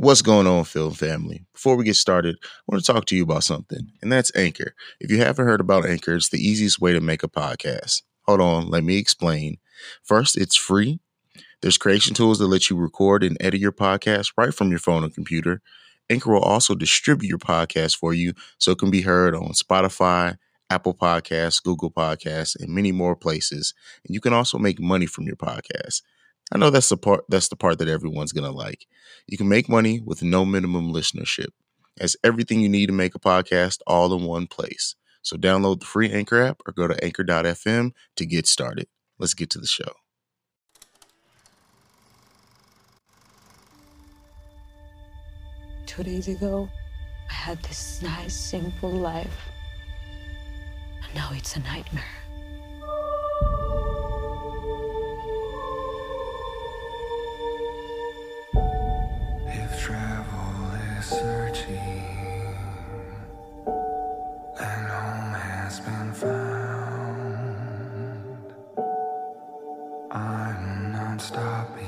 What's going on, film family? Before we get started, I want to talk to you about something, and that's Anchor. If you haven't heard about Anchor, it's the easiest way to make a podcast. Hold on, let me explain. First, it's free. There's creation tools that let you record and edit your podcast right from your phone or computer. Anchor will also distribute your podcast for you so it can be heard on Spotify, Apple Podcasts, Google Podcasts, and many more places. And you can also make money from your podcast. I know that's the part that's the part that everyone's gonna like. You can make money with no minimum listenership. As everything you need to make a podcast all in one place. So download the free Anchor app or go to anchor.fm to get started. Let's get to the show. Two days ago, I had this nice, simple life. And now it's a nightmare. I'm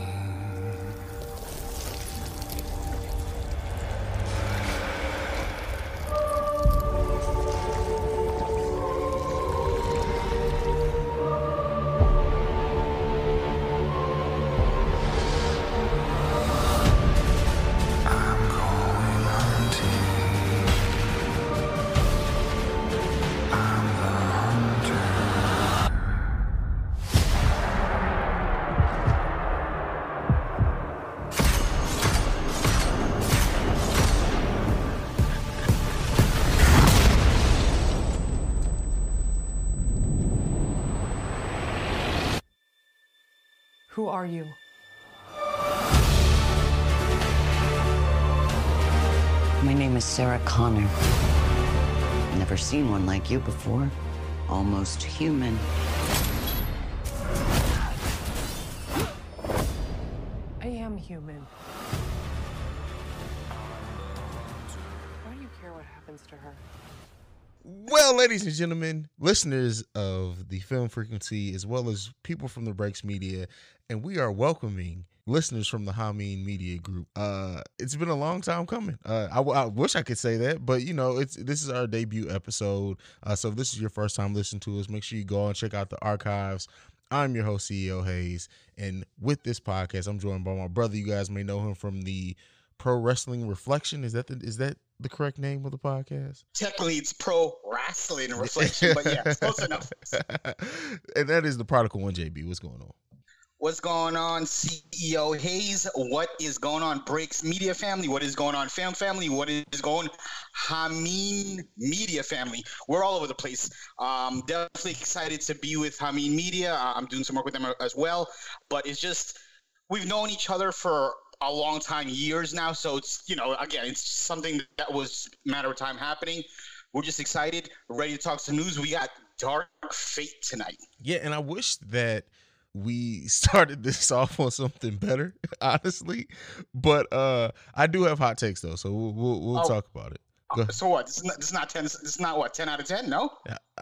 are you? My name is Sarah Connor. Never seen one like you before. Almost human. I am human. Why do you care what happens to her? Well, ladies and gentlemen, listeners of the film frequency, as well as people from the Breaks Media, and we are welcoming listeners from the Hameen Media Group. Uh, it's been a long time coming. Uh, I, I wish I could say that, but you know, it's this is our debut episode. Uh, so if this is your first time listening to us, make sure you go and check out the archives. I'm your host, CEO Haize, and with this podcast, I'm joined by my brother. You guys may know him from the Pro Wrestling Reflection. Is that the is that the correct name of the podcast? technically it's pro wrestling reflection, but yeah, close enough. and that is the prodigal one, JB. What's going on? What's going on, CEO Haize? What is going on, Breaks Media family? What is going on, Fam family? What is going Hameen Media family? We're all over the place. Um, definitely excited to be with Hameen Media. Uh, I'm doing some work with them as well, but it's just we've known each other for a long time, years now. So it's you know, again, it's something that was a matter of time happening. We're just excited, ready to talk some news. We got Dark Fate tonight. Yeah, and I wish that we started this off on something better, honestly. But uh I do have hot takes though, so we'll we'll, we'll Oh. talk about it. Ahead. So what? This is not, not ten. Is not what ten out of ten. No.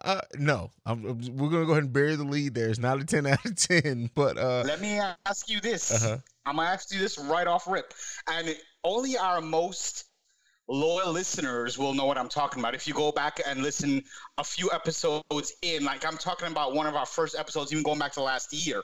Uh, no, I'm, I'm- we're gonna go ahead and bury the lead. There, it's not a ten out of ten, but uh, Let me ask you this. Uh-huh. I'm gonna ask you this right off rip, and only our most loyal listeners will know what I'm talking about. If you go back and listen a few episodes in, like I'm talking about one of our first episodes, even going back to last year,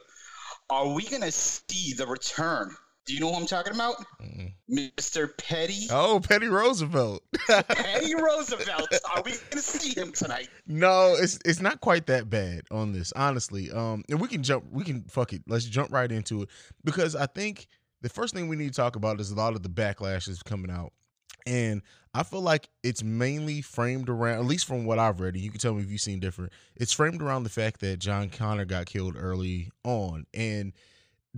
are we gonna see the return? Do you know who I'm talking about? Mm-mm. Mr. Petty. oh, Petty Roosevelt. Petty Roosevelt. Are we gonna see him tonight? No, it's it's not quite that bad on this, honestly. Um, and we can jump, we can fuck it. Let's jump right into it because I think the first thing we need to talk about is a lot of the backlash that's coming out, and I feel like it's mainly framed around, at least from what I've read, and you can tell me if you've seen different. It's framed around the fact that John Connor got killed early on, and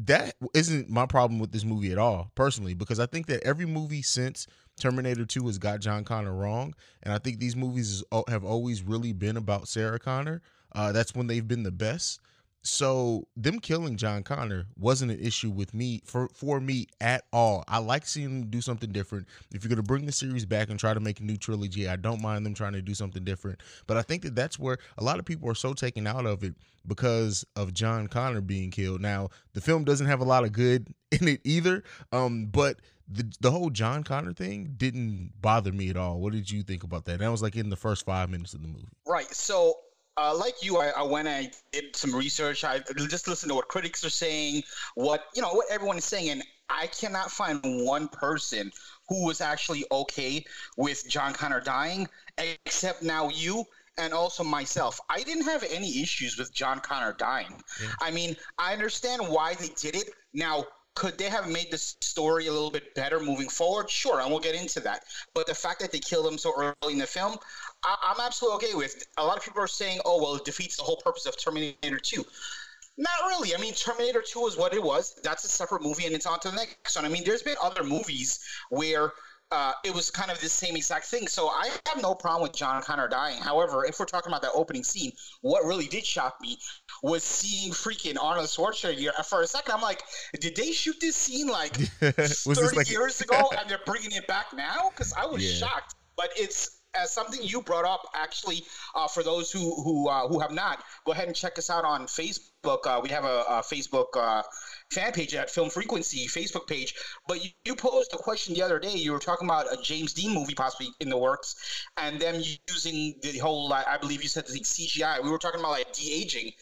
that isn't my problem with this movie at all, personally, because I think that every movie since Terminator 2 has got John Connor wrong. And I think these movies have always really been about Sarah Connor. Uh, that's when they've been the best. So them killing John Connor wasn't an issue with me for for me at all. I like seeing them do something different. If you're gonna bring the series back and try to make a new trilogy, I don't mind them trying to do something different. But I think that that's where a lot of people are so taken out of it because of John Connor being killed. Now the film doesn't have a lot of good in it either. Um, but the the whole John Connor thing didn't bother me at all. What did you think about that? That was like in the first five minutes of the movie. Right. So, uh, like you, I, I went and I did some research. I just listened to what critics are saying, what you know, what everyone is saying, and I cannot find one person who was actually okay with John Connor dying, except now you and also myself. I didn't have any issues with John Connor dying. Yeah. I mean, I understand why they did it. Now, could they have made the story a little bit better moving forward? Sure, and we'll get into that. But the fact that they killed him so early in the film, I, I'm absolutely okay with. A lot of people are saying, "Oh, well, it defeats the whole purpose of Terminator 2." Not really. I mean, Terminator 2 is what it was. That's a separate movie, and it's on to the next one. I mean, there's been other movies where uh, it was kind of the same exact thing. So I have no problem with John Connor dying. However, if we're talking about that opening scene, what really did shock me was seeing freaking Arnold Schwarzenegger. For a second, I'm like, did they shoot this scene like 30 like years ago and they're bringing it back now? Because I was Yeah. shocked. But it's as something you brought up, actually, uh, for those who who uh, who have not, go ahead and check us out on Facebook. Uh, we have a, a Facebook uh, fan page at Film Frequency Facebook page. But you, you posed a question the other day. You were talking about a James Dean movie possibly in the works, and them using the whole. I believe you said the CGI. We were talking about like de aging.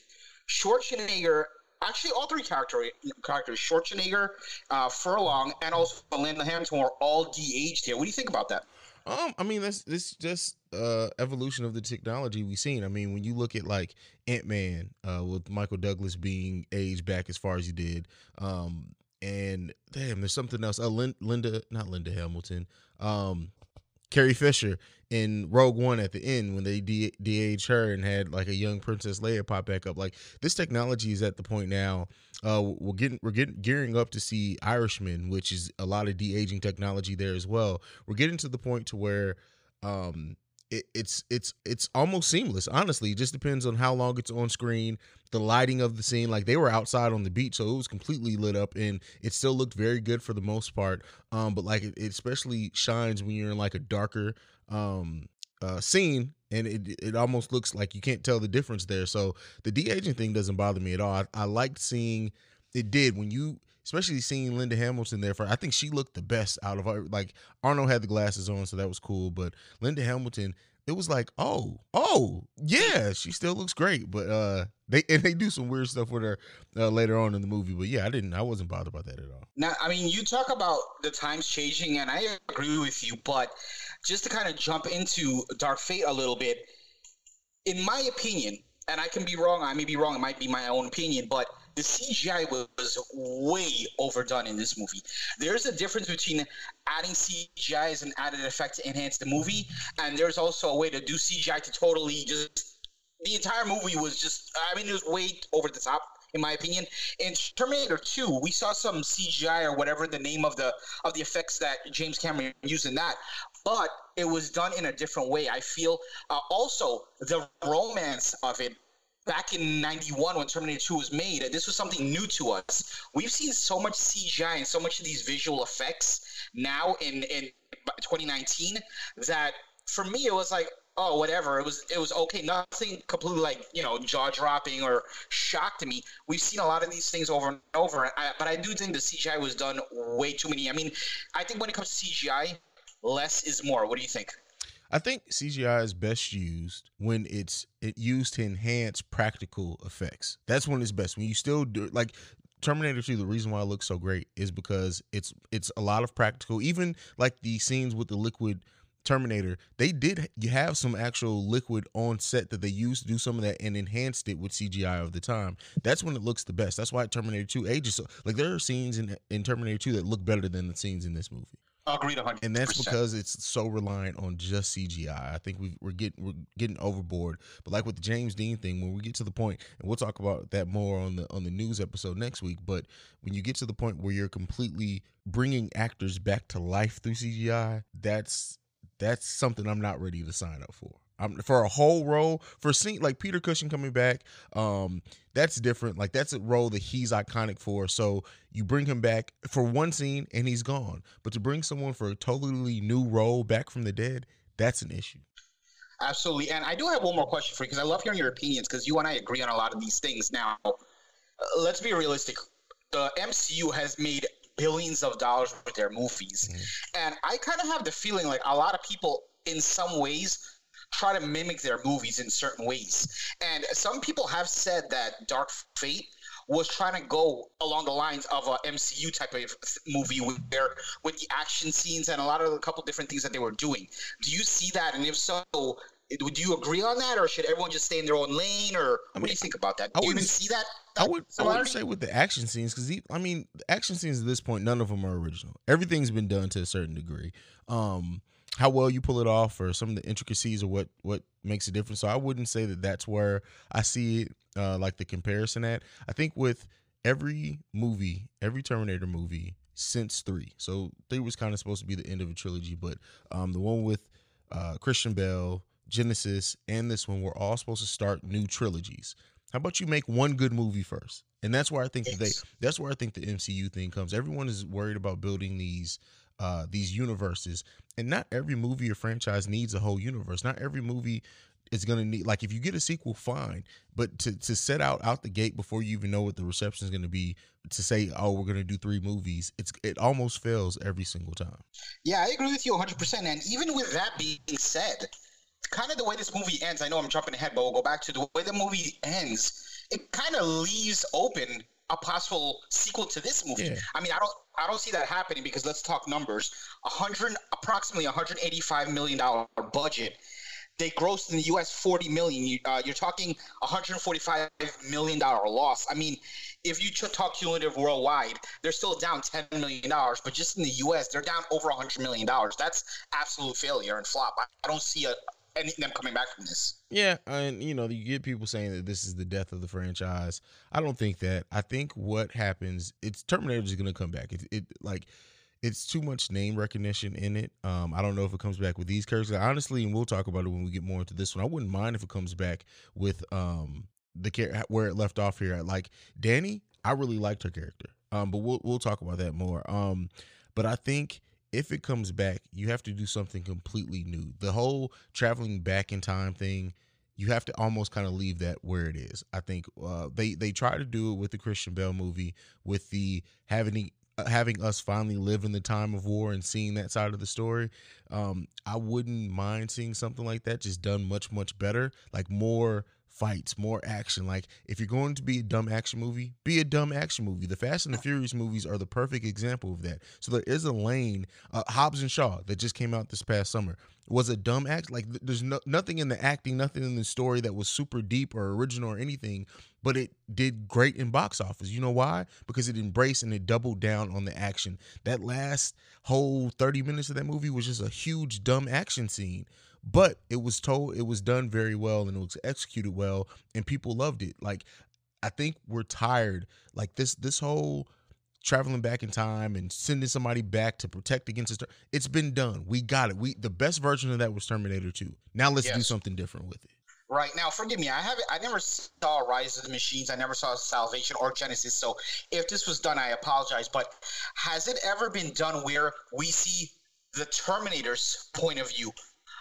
Schwarzenegger. Actually, all three character, characters, Schwarzenegger, uh, Furlong, and also Linda Hamilton were all de-aged here. What do you think about that? Um, I mean, that's this just uh evolution of the technology we've seen. I mean, when you look at like Ant Man, uh, with Michael Douglas being aged back as far as he did, um, and damn, there's something else. Uh, Lin- Linda, not Linda Hamilton, um, Carrie Fisher in Rogue One at the end when they de de-aged her and had like a young Princess Leia pop back up. Like this technology is at the point now. Uh, we're getting we're getting gearing up to see Irishman, which is a lot of de-aging technology there as well. We're getting to the point to where um it, it's it's it's almost seamless honestly. It just depends on how long it's on screen the lighting of the scene like they were outside on the beach so it was completely lit up and it still looked very good for the most part um but like it, especially shines when you're in like a darker um uh scene and it it almost looks like you can't tell the difference there so the de-aging thing doesn't bother me at all. I, I liked seeing it did when you especially seeing Linda Hamilton there for I think she looked the best out of her like Arnold had the glasses on so that was cool but Linda Hamilton it was like oh oh yeah she still looks great but uh they and they do some weird stuff with her uh, later on in the movie but yeah I didn't I wasn't bothered by that at all. Now, I mean, you talk about the times changing, and I agree with you, but just to kind of jump into Dark Fate a little bit, in my opinion, and I can be wrong, I may be wrong, it might be my own opinion, but the CGI was way overdone in this movie. There's a difference between adding CGI as an added effect to enhance the movie, and there's also a way to do CGI to totally just. The entire movie was just, I mean, it was way over the top in my opinion. In Terminator 2, we saw some CGI or whatever the name of the of the effects that James Cameron used in that, but it was done in a different way. I feel uh, also the romance of it back in 91 when Terminator 2 was made, this was something new to us. We've seen so much CGI and so much of these visual effects now in in 2019 that for me it was like oh whatever. It was it was okay. Nothing completely like you know jaw dropping or shocked me. We've seen a lot of these things over and over I, but i do think the cgi was done way too many. I mean i think when it comes to cgi less is more. What do you think I think CGI is best used when it's it used to enhance practical effects. That's when it's best. When you still do like Terminator 2, the reason why it looks so great is because it's it's a lot of practical. Even like the scenes with the liquid Terminator, they did you have some actual liquid on set that they used to do some of that and enhanced it with CGI of the time. That's when it looks the best. That's why Terminator 2 ages so like there are scenes in in Terminator 2 that look better than the scenes in this movie agreed 100 and that's because it's so reliant on just CGI. I think we, we're getting we're getting overboard. But like with the James Dean thing, when we get to the point, and we'll talk about that more on the on the news episode next week. But when you get to the point where you're completely bringing actors back to life through CGI, that's that's something I'm not ready to sign up for. Um, for a whole role for scene like Peter Cushing coming back, um, that's different. Like that's a role that he's iconic for. So you bring him back for one scene and he's gone. But to bring someone for a totally new role back from the dead, that's an issue. Absolutely. And I do have one more question for you because I love hearing your opinions because you and I agree on a lot of these things. Now, uh, let's be realistic. The MCU has made billions of dollars with their movies. And I kind of have the feeling like a lot of people, in some ways, try to mimic their movies in certain ways. And some people have said that Dark Fate was trying to go along the lines of a MCU type of movie with their with the action scenes and a lot of a couple different things that they were doing. Do you see that? And if so, would you agree on that, or should everyone just stay in their own lane, or what do you think about that? I Do you even see that? I would I would say with the action scenes because I mean the action scenes at this point none of them are original. Everything's been done to a certain degree. Um, how well you pull it off or some of the intricacies or what what makes a difference. So I wouldn't say that that's where I see it uh, like the comparison at. I think with every movie, every Terminator movie since three. So three was kind of supposed to be the end of a trilogy, but um, the one with uh, Christian Bale, Genisys, and this one were all supposed to start new trilogies. How about you make one good movie first? And that's where I think that they that's where I think the MCU thing comes. Everyone is worried about building these uh these universes. And not every movie or franchise needs a whole universe. Not every movie is gonna need like if you get a sequel, fine. But to to set out out the gate before you even know what the reception is gonna be, to say, oh, we're gonna do three movies, it's it almost fails every single time. Yeah, I agree with you 100%. And even with that being said, kind of the way this movie ends, I know I'm jumping ahead, but we'll go back to the way the movie ends. It kind of leaves open a possible sequel to this movie. Yeah. I mean, I don't, I don't see that happening because let's talk numbers. A hundred, approximately 185 million dollar budget. They grossed in the U.S. 40 million. You, uh, you're talking 145 million dollar loss. I mean, if you talk cumulative worldwide, they're still down 10 million dollars, but just in the U.S., they're down over 100 million dollars. That's absolute failure and flop. I, I don't see a, any them coming back from this. Yeah, and you know, you get people saying that this is the death of the franchise. I don't think that. I think what happens, it's Terminator is going to come back. It, it like it's too much name recognition in it. Um, I don't know if it comes back with these characters. Honestly, and we'll talk about it when we get more into this one. I wouldn't mind if it comes back with um the char- where it left off here. Like Danny, I really liked her character. Um, but we'll we'll talk about that more. Um, but I think if it comes back, you have to do something completely new. The whole traveling back in time thing, you have to almost kind of leave that where it is. I think uh, they they try to do it with the Christian Bale movie, with the having uh, having us finally live in the time of war and seeing that side of the story. Um, I wouldn't mind seeing something like that, just done much much better, like more fights, more action. Like if you're going to be a dumb action movie, be a dumb action movie. The Fast and the Furious movies are the perfect example of that. So there is a lane. Uh, Hobbs and Shaw that just came out this past summer was a dumb act. Like th- there's no, nothing in the acting, nothing in the story that was super deep or original or anything, but it did great in box office. You know why? Because it embraced and it doubled down on the action. That last whole 30 minutes of that movie was just a huge dumb action scene but it was told it was done very well and it was executed well and people loved it like i think we're tired like this this whole traveling back in time and sending somebody back to protect against it it's been done we got it we the best version of that was terminator 2 now let's do something different with it Right now, forgive me. I haven't. I never saw Rise of the Machines. I never saw Salvation or Genisys. So, if this was done, I apologize. But has it ever been done where we see the Terminator's point of view,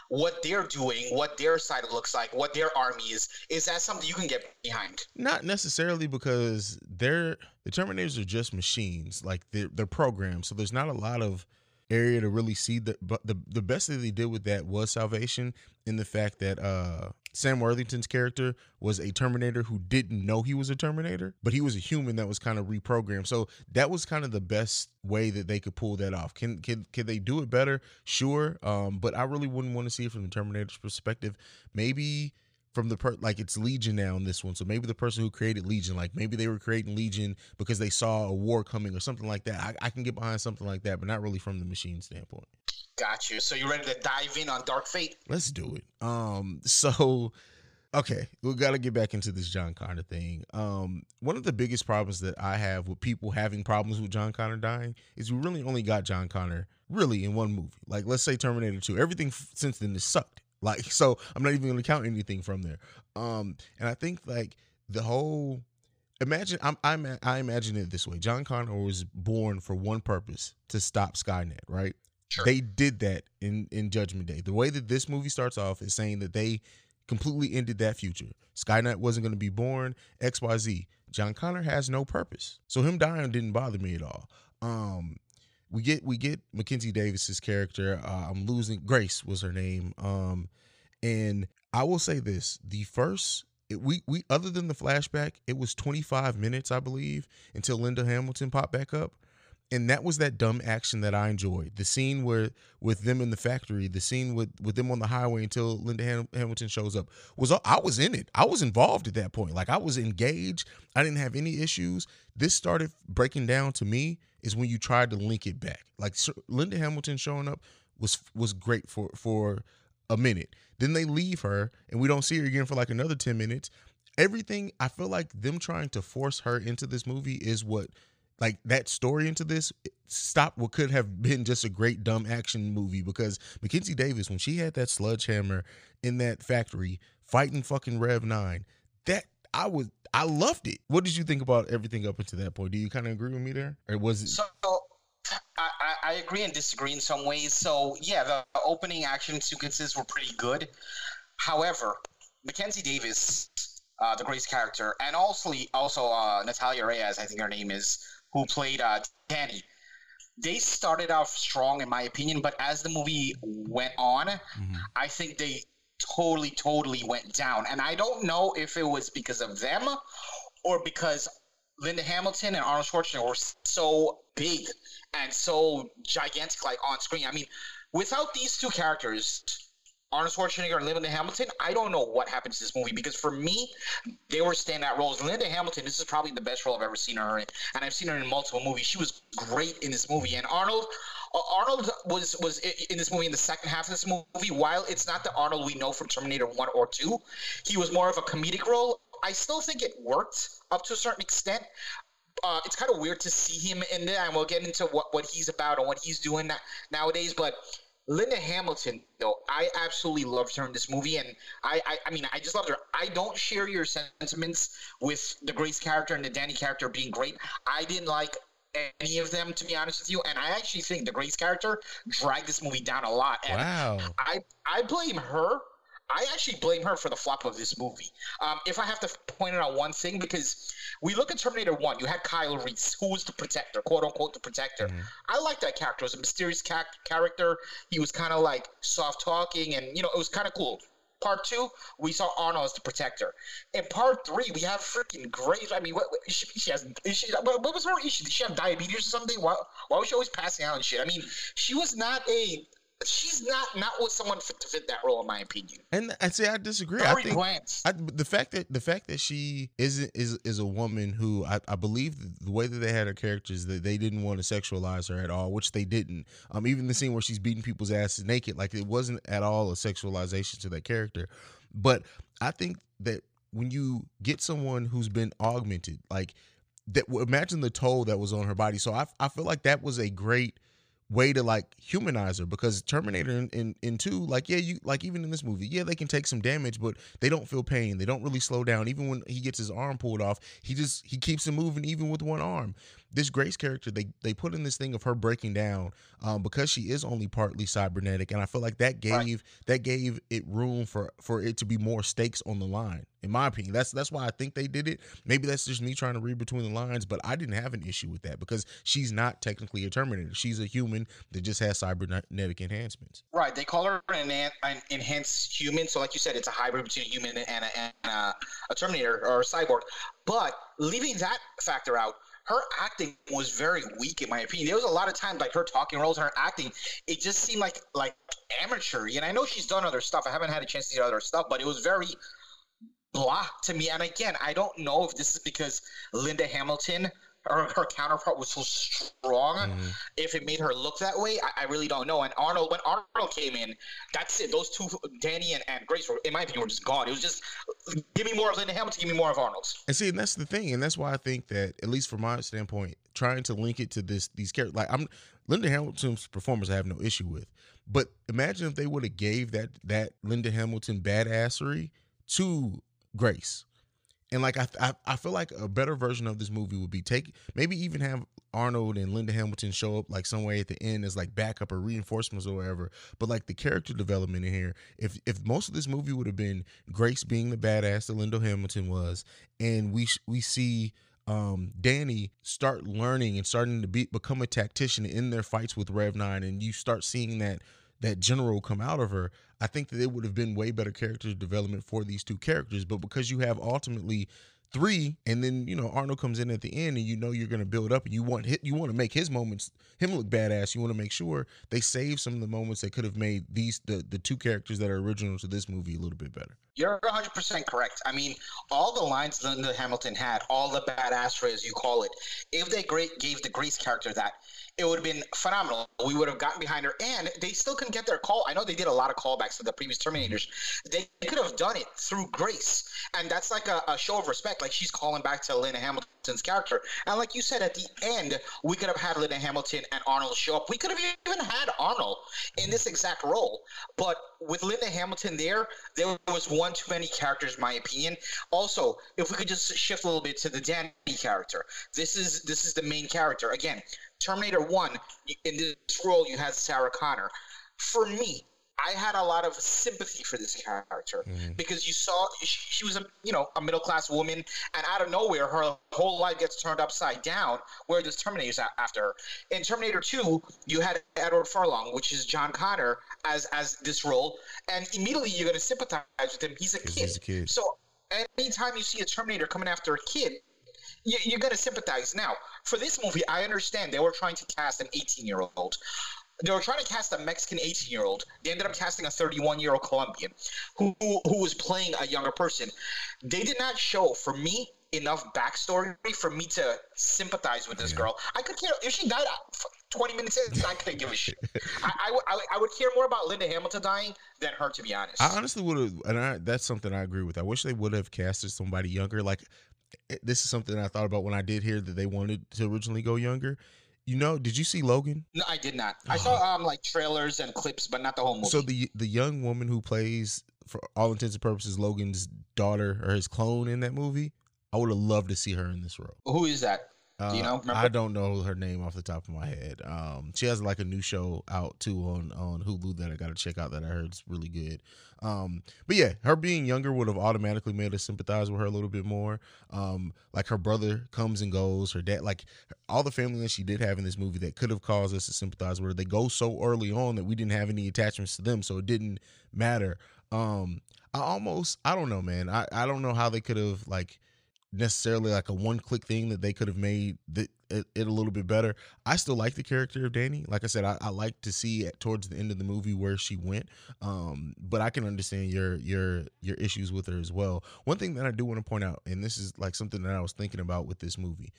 what they're doing, what their side looks like, what their army is? Is that something you can get behind? Not necessarily because they're the Terminators are just machines, like they're they're programmed. So there's not a lot of area to really see the but the the best that they did with that was salvation in the fact that uh Sam Worthington's character was a Terminator who didn't know he was a Terminator, but he was a human that was kind of reprogrammed. So that was kind of the best way that they could pull that off. Can can can they do it better? Sure. Um, but I really wouldn't want to see it from the Terminator's perspective. Maybe from the per like it's Legion now in this one. So maybe the person who created Legion, like maybe they were creating Legion because they saw a war coming or something like that. I, I can get behind something like that, but not really from the machine standpoint. Got you. So you ready to dive in on Dark Fate? Let's do it. Um, so okay, we got to get back into this John Connor thing. Um, one of the biggest problems that I have with people having problems with John Connor dying is we really only got John Connor really in one movie. Like let's say Terminator 2. Everything since then has sucked. Like so I'm not even to count anything from there. Um, and I think like the whole imagine I'm I'm I imagine it this way. John Connor was born for one purpose, to stop Skynet, right? Sure. They did that in in Judgment Day. The way that this movie starts off is saying that they completely ended that future. Skynet wasn't going to be born. XYZ. John Connor has no purpose. So him dying didn't bother me at all. Um, we get we get Mackenzie Davis's character. Uh, I'm losing Grace was her name. Um, and I will say this: the first it, we we other than the flashback, it was 25 minutes, I believe, until Linda Hamilton popped back up. And that was that dumb action that I enjoyed. The scene where with them in the factory, the scene with with them on the highway until Linda Ham- Hamilton shows up was I was in it. I was involved at that point. Like I was engaged. I didn't have any issues. This started breaking down to me is when you tried to link it back. Like Sir- Linda Hamilton showing up was was great for for a minute. Then they leave her and we don't see her again for like another 10 minutes. Everything I feel like them trying to force her into this movie is what like that story into this stop what could have been just a great dumb action movie because Mackenzie Davis when she had that sledgehammer in that factory fighting fucking Rev 9 that I was I loved it. What did you think about everything up until that point? Do you kind of agree with me there? Or was it So I, I, agree and disagree in some ways. So yeah, the opening action sequences were pretty good. However, Mackenzie Davis, uh, the Grace character, and also also uh, Natalia Reyes, I think her name is, who played uh, Danny. They started off strong, in my opinion, but as the movie went on, I think they totally, totally went down. And I don't know if it was because of them or because Linda Hamilton and Arnold Schwarzenegger were so big and so gigantic, like on screen. I mean, without these two characters, Arnold Schwarzenegger and Linda Hamilton, I don't know what happened to this movie because for me, they were standout roles. Linda Hamilton, this is probably the best role I've ever seen her in, and I've seen her in multiple movies. She was great in this movie, and Arnold. uh, Arnold was was in this movie in the second half of this movie. While it's not the Arnold we know from Terminator One or Two, he was more of a comedic role. I still think it worked up to a certain extent. Uh, it's kind of weird to see him in there, and we'll get into what, what he's about and what he's doing nowadays. But Linda Hamilton, though, I absolutely loved her in this movie, and I, I, I mean, I just loved her. I don't share your sentiments with the Grace character and the Danny character being great. I didn't like any of them, to be honest with you, and I actually think the Grace character dragged this movie down a lot. And Wow. I I blame her. I actually blame her for the flop of this movie. Um, if I have to point out one thing, because we look at Terminator One, you had Kyle Reese, who was the protector, quote unquote, the protector. I like that character. It was a mysterious ca- character. He was kind of like soft talking, and you know, it was kind of cool. Part two, we saw Arnold as the protector. In part three, we have freaking Grace. I mean, what, what she, she has? She, what, what was her issue? Did she have diabetes or something? Why, why was she always passing out and shit? I mean, she was not a. She's not not with someone fit to fit that role, in my opinion. And I say I disagree. I think. I, the fact that the fact that she isn't is is a woman who I, I believe the way that they had her characters that they didn't want to sexualize her at all, which they didn't. Um, even the scene where she's beating people's asses naked, like it wasn't at all a sexualization to that character. But I think that when you get someone who's been augmented, like that, imagine the toll that was on her body. So I I feel like that was a great way to like humanize her because Terminator in, in, in two, like, yeah, you like even in this movie, yeah, they can take some damage, but they don't feel pain. They don't really slow down. Even when he gets his arm pulled off, he just he keeps it moving even with one arm. This Grace character, they they put in this thing of her breaking down um, because she is only partly cybernetic, and I feel like that gave Right. that gave it room for for it to be more stakes on the line. In my opinion, that's that's why I think they did it. Maybe that's just me trying to read between the lines, but I didn't have an issue with that because she's not technically a Terminator. She's a human that just has cybernetic enhancements. Right. They call her an, an, an enhanced human. So, like you said, it's a hybrid between a human and a, and a, a Terminator or a cyborg. But leaving that factor out, her acting was very weak, in my opinion. There was a lot of times, like her talking roles, and her acting, it just seemed like like amateur. And I know she's done other stuff. I haven't had a chance to see other stuff, but it was very blah to me. And again, I don't know if this is because Linda Hamilton. Her, her counterpart was so strong. Mm-hmm. If it made her look that way, I, I really don't know. And Arnold, when Arnold came in, that's it. Those two, Danny and, and Grace, were, in my opinion, were just gone. It was just give me more of Linda Hamilton, give me more of Arnold. And see, and that's the thing, and that's why I think that, at least from my standpoint, trying to link it to this these characters, like I'm Linda Hamilton's performance, I have no issue with. But imagine if they would have gave that that Linda Hamilton badassery to Grace, and like I, I I feel like a better version of this movie would be take maybe even have Arnold and Linda Hamilton show up like some way at the end as like backup or reinforcements or whatever. But like the character development in here, if if most of this movie would have been Grace being the badass that Linda Hamilton was, and we we see um, Danny start learning and starting to be become a tactician in their fights with Rev Nine, and you start seeing that that general come out of her, I think that it would have been way better character development for these two characters. But because you have ultimately three, and then you know Arnold comes in at the end, and you know you're gonna build up, and you want hit, you want to make his moments him look badass. You want to make sure they save some of the moments that could have made these the the two characters that are original to this movie a little bit better. You're 100% correct. I mean, all the lines Linda Hamilton had, all the badassery, as you call it, if they great gave the Grace character that, it would have been phenomenal. We would have gotten behind her, and they still couldn't get their call. I know they did a lot of callbacks to the previous Terminators. They could have done it through Grace, and that's like a, a show of respect. Like she's calling back to Linda Hamilton's character, and like you said, at the end, we could have had Linda Hamilton and Arnold show up. We could have even had Arnold in this exact role, but with Linda Hamilton there, there was one too many characters, in my opinion. Also, if we could just shift a little bit to the Danny character, this is this is the main character again. Terminator One, in this role, you had Sarah Connor. For me, I had a lot of sympathy for this character mm-hmm. because you saw she, she was a you know a middle class woman, and out of nowhere, her whole life gets turned upside down. Where this Terminator's a- after her. In Terminator Two, you had Edward Furlong, which is John Connor, as as this role, and immediately you're gonna sympathize with him. He's a kid. he's a kid. So anytime you see a Terminator coming after a kid, you, you're gonna sympathize. Now, for this movie, I understand they were trying to cast an 18 year old. They were trying to cast a Mexican 18 year old. They ended up casting a 31 year old Colombian who, who who was playing a younger person. They did not show for me enough backstory for me to sympathize with this girl. I could care if she died uh, 20 minutes in. I couldn't give a shit. I, I, would- I, would- I would care more about Linda Hamilton dying than her, to be honest. I honestly would have, and I, that's something I agree with. I wish they would have casted somebody younger. Like eh, this is something I thought about when I did hear that they wanted to originally go younger. You know, did you see Logan? no, I did not. I saw um like trailers and clips, but not the whole movie. So the the young woman who plays, for all intents and purposes, Logan's daughter or his clone in that movie, I would have loved to see her in this role. Who is that? Do you Uh, know? Remember? I don't know her name off the top of my head. Um, she has like a new show out too on on Hulu that I got to check out that I heard is really good. Um, but yeah, her being younger would have automatically made us sympathize with her a little bit more. Um, like her brother comes and goes, her dad, like all the family that she did have in this movie that could have caused us to sympathize with her. They go so early on that we didn't have any attachments to them, so it didn't matter. Um, I almost, I don't know, man. I I don't know how they could have like necessarily like a one click thing that they could have made the, it, it a little bit better. I still like the character of Danny. Like I said, I, I like to see at towards the end of the movie where she went. Um, but I can understand your your your issues with her as well. One thing that I do want to point out, and this is like something that I was thinking about with this movie.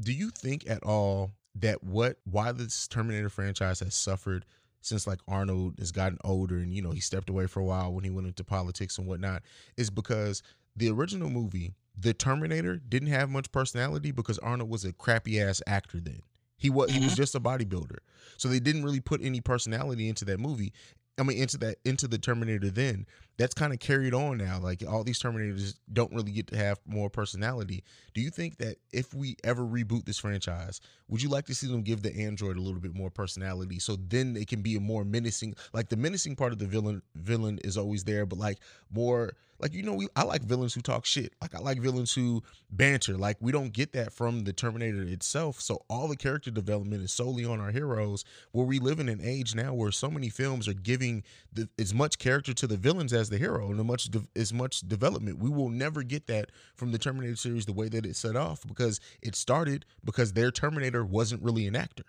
Do you think at all that what why this Terminator franchise has suffered since like Arnold has gotten older and you know he stepped away for a while when he went into politics and whatnot is because the original movie, The Terminator, didn't have much personality because Arnold was a crappy ass actor then. He was he was mm-hmm. just a bodybuilder. So they didn't really put any personality into that movie. I mean into that into the Terminator then. That's kind of carried on now. Like all these Terminators don't really get to have more personality. Do you think that if we ever reboot this franchise, would you like to see them give the android a little bit more personality so then it can be a more menacing like the menacing part of the villain villain is always there, but like more like you know we I like villains who talk shit. Like I like villains who banter. Like we don't get that from the Terminator itself. So all the character development is solely on our heroes. Where we live in an age now where so many films are giving the, as much character to the villains as the hero and as much de- as much development. We will never get that from the Terminator series the way that it set off because it started because their Terminator wasn't really an actor.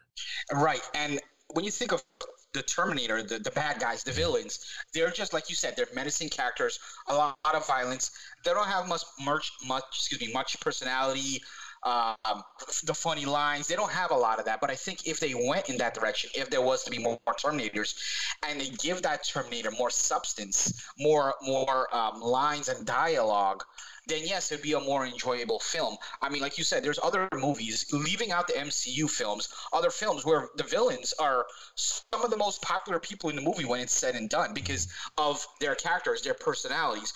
Right. And when you think of the Terminator, the, the bad guys, the villains, they're just like you said, they're menacing characters, a lot, of violence. They don't have much much much excuse me, much personality, um, the funny lines. They don't have a lot of that. But I think if they went in that direction, if there was to be more, more Terminators, and they give that Terminator more substance, more more um, lines and dialogue, then yes, it'd be a more enjoyable film. I mean, like you said, there's other movies, leaving out the MCU films, other films where the villains are some of the most popular people in the movie when it's said and done because of their characters, their personalities.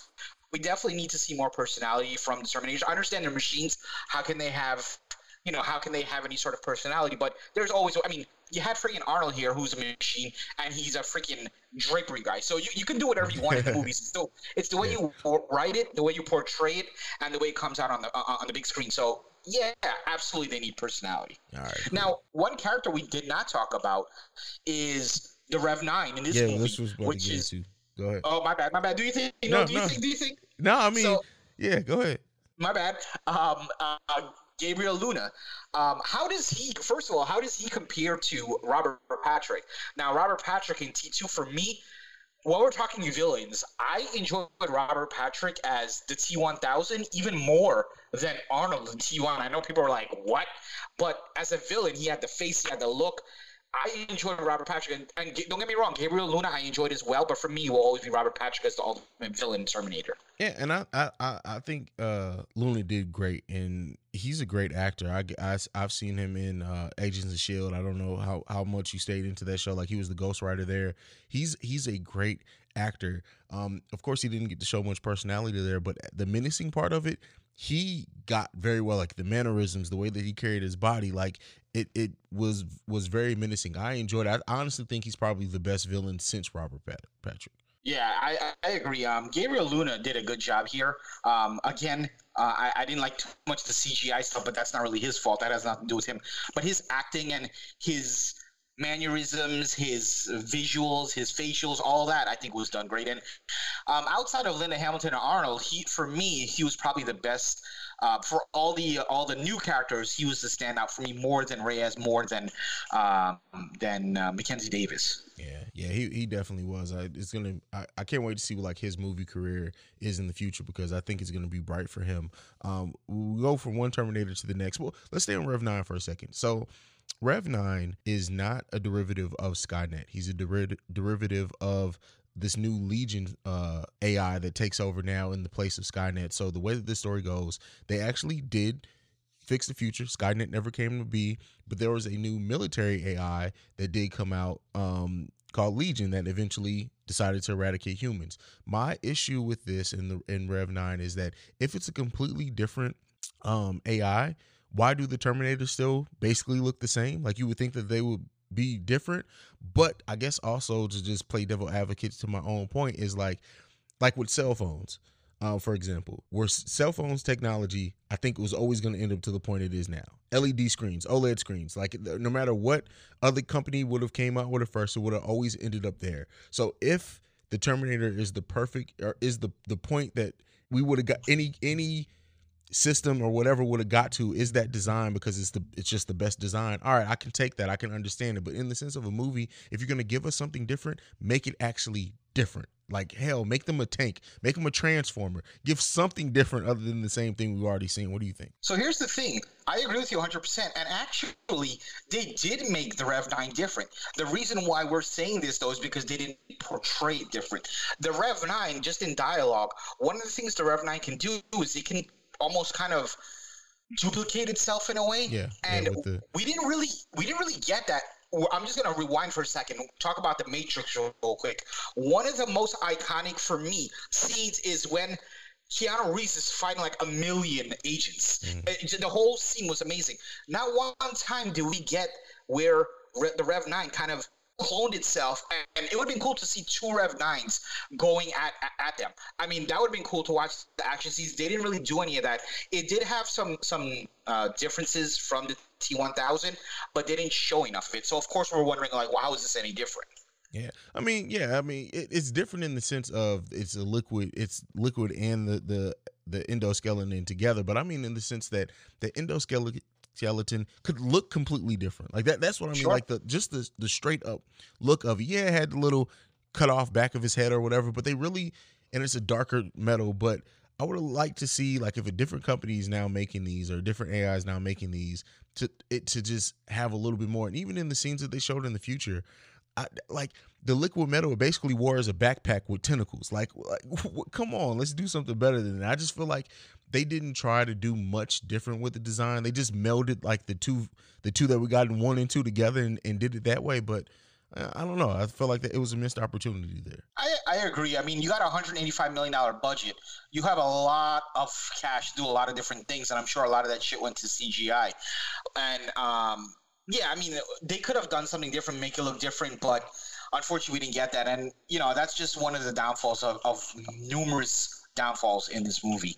We definitely need to see more personality from the Terminators. I understand they're machines. How can they have, you know, how can they have any sort of personality? But there's always, I mean, you had freaking Arnold here, who's a machine, and he's a freaking drapery guy. So you, you can do whatever you want in the movies. Still, it's the way you write it, the way you portray it, and the way it comes out on the uh, on the big screen. So yeah, absolutely, they need personality. All right. Now, one character we did not talk about is the Rev Nine in this yeah, movie, this which is into. Go ahead. oh my bad, my bad. Do you think? No, No, do you think? Do you think? no, I mean, so- yeah, go ahead. My bad. Um, uh, Gabriel Luna. Um, how does he? First of all, how does he compare to Robert Patrick? Now, Robert Patrick in T two for me. While we're talking villains, I enjoyed Robert Patrick as the T one thousand even more than Arnold in T one. I know people are like, "What?" But as a villain, he had the face, he had the look. I enjoyed Robert Patrick, and, and don't get me wrong, Gabriel Luna I enjoyed as well. But for me, will always be Robert Patrick as the ultimate villain in Terminator. Yeah, and I I I, think uh Luna did great, and he's a great actor. I, I have seen him in uh, Agents of Shield. I don't know how how much you stayed into that show. Like he was the Ghost Rider there. He's he's a great actor. Um, of course, he didn't get to show much personality there, but the menacing part of it, he got very well. Like the mannerisms, the way that he carried his body, like it it was was very menacing. I enjoyed. it. I honestly think he's probably the best villain since Robert Pat- Patrick. Yeah, I, I I agree. Um, Gabriel Luna did a good job here. Um, again, uh, I, I didn't like too much the CGI stuff, but that's not really his fault. That has nothing to do with him. But his acting and his mannerisms, his visuals, his facials, all that I think was done great. And um, outside of Linda Hamilton and Arnold, he for me he was probably the best. Uh, for all the all the new characters, he was the standout for me more than Reyes, more than um, than uh, Mackenzie Davis. Yeah, yeah, he, he definitely was. I, it's gonna. I, I can't wait to see what like his movie career is in the future because I think it's gonna be bright for him. Um, we go from one Terminator to the next. Well, let's stay on Rev Nine for a second. So, Rev Nine is not a derivative of Skynet. He's a deri- derivative of this new Legion uh, AI that takes over now in the place of Skynet. So the way that this story goes, they actually did fix the future. Skynet never came to be, but there was a new military AI that did come out um, called Legion that eventually decided to eradicate humans. My issue with this in the in Rev Nine is that if it's a completely different um, AI, why do the Terminators still basically look the same? Like you would think that they would be different, but I guess also to just play devil advocate to my own point is like like with cell phones uh, for example, where cell phones technology, I think was always going to end up to the point it is now. LED screens, OLED screens, like no matter what other company would have came out with it first, it would have always ended up there. So if the Terminator is the perfect, or is the the point that we would have got any any system or whatever would have got to is that design because it's the it's just the best design. All right, I can take that. I can understand it. But in the sense of a movie, if you're going to give us something different, make it actually different. Like hell, make them a tank, make them a transformer. Give something different other than the same thing we've already seen. What do you think? So here's the thing. I agree with you 100%. And actually, they did make the Rev 9 different. The reason why we're saying this, though, is because they didn't portray it different. The Rev 9, just in dialogue, one of the things the Rev 9 can do is it can almost kind of duplicate itself in a way. Yeah, yeah, And with the- we didn't really we didn't really get that. I'm just gonna rewind for a second. Talk about the Matrix real quick. One of the most iconic for me scenes is when Keanu Reeves is fighting like a million agents. Mm-hmm. It- the whole scene was amazing. Not one time did we get where Re- the Rev Nine kind of cloned itself, and it would have been cool to see two Rev Nines going at, at at them. I mean, that would have been cool to watch the action scenes. They didn't really do any of that. It did have some some uh, differences from the T1000, but they didn't show enough of it. So of course we're wondering like, well, how is this any different? Yeah, I mean, yeah, I mean, it, it's different in the sense of it's a liquid, it's liquid and the the the endoskeleton together. But I mean, in the sense that the endoskeleton skeleton could look completely different. Like that. That's what I mean. Sure. Like the just the the straight up look of it. yeah, it had the little cut off back of his head or whatever. But they really, and it's a darker metal. But I would have liked to see like if a different company is now making these or different AIs now making these to it to just have a little bit more. And even in the scenes that they showed in the future. I, like the liquid metal basically wore as a backpack with tentacles. Like, like come on, let's do something better than that. I just feel like they didn't try to do much different with the design. They just melded like the two, the two that we got in one and two together and, and did it that way. But uh, I don't know. I feel like that it was a missed opportunity there. I, I agree. I mean, you got a hundred eighty-five million dollar budget. You have a lot of cash to do a lot of different things, and I'm sure a lot of that shit went to CGI. And um, yeah, I mean, they could have done something different, make it look different, but unfortunately, we didn't get that. And you know, that's just one of the downfalls of, of numerous downfalls in this movie.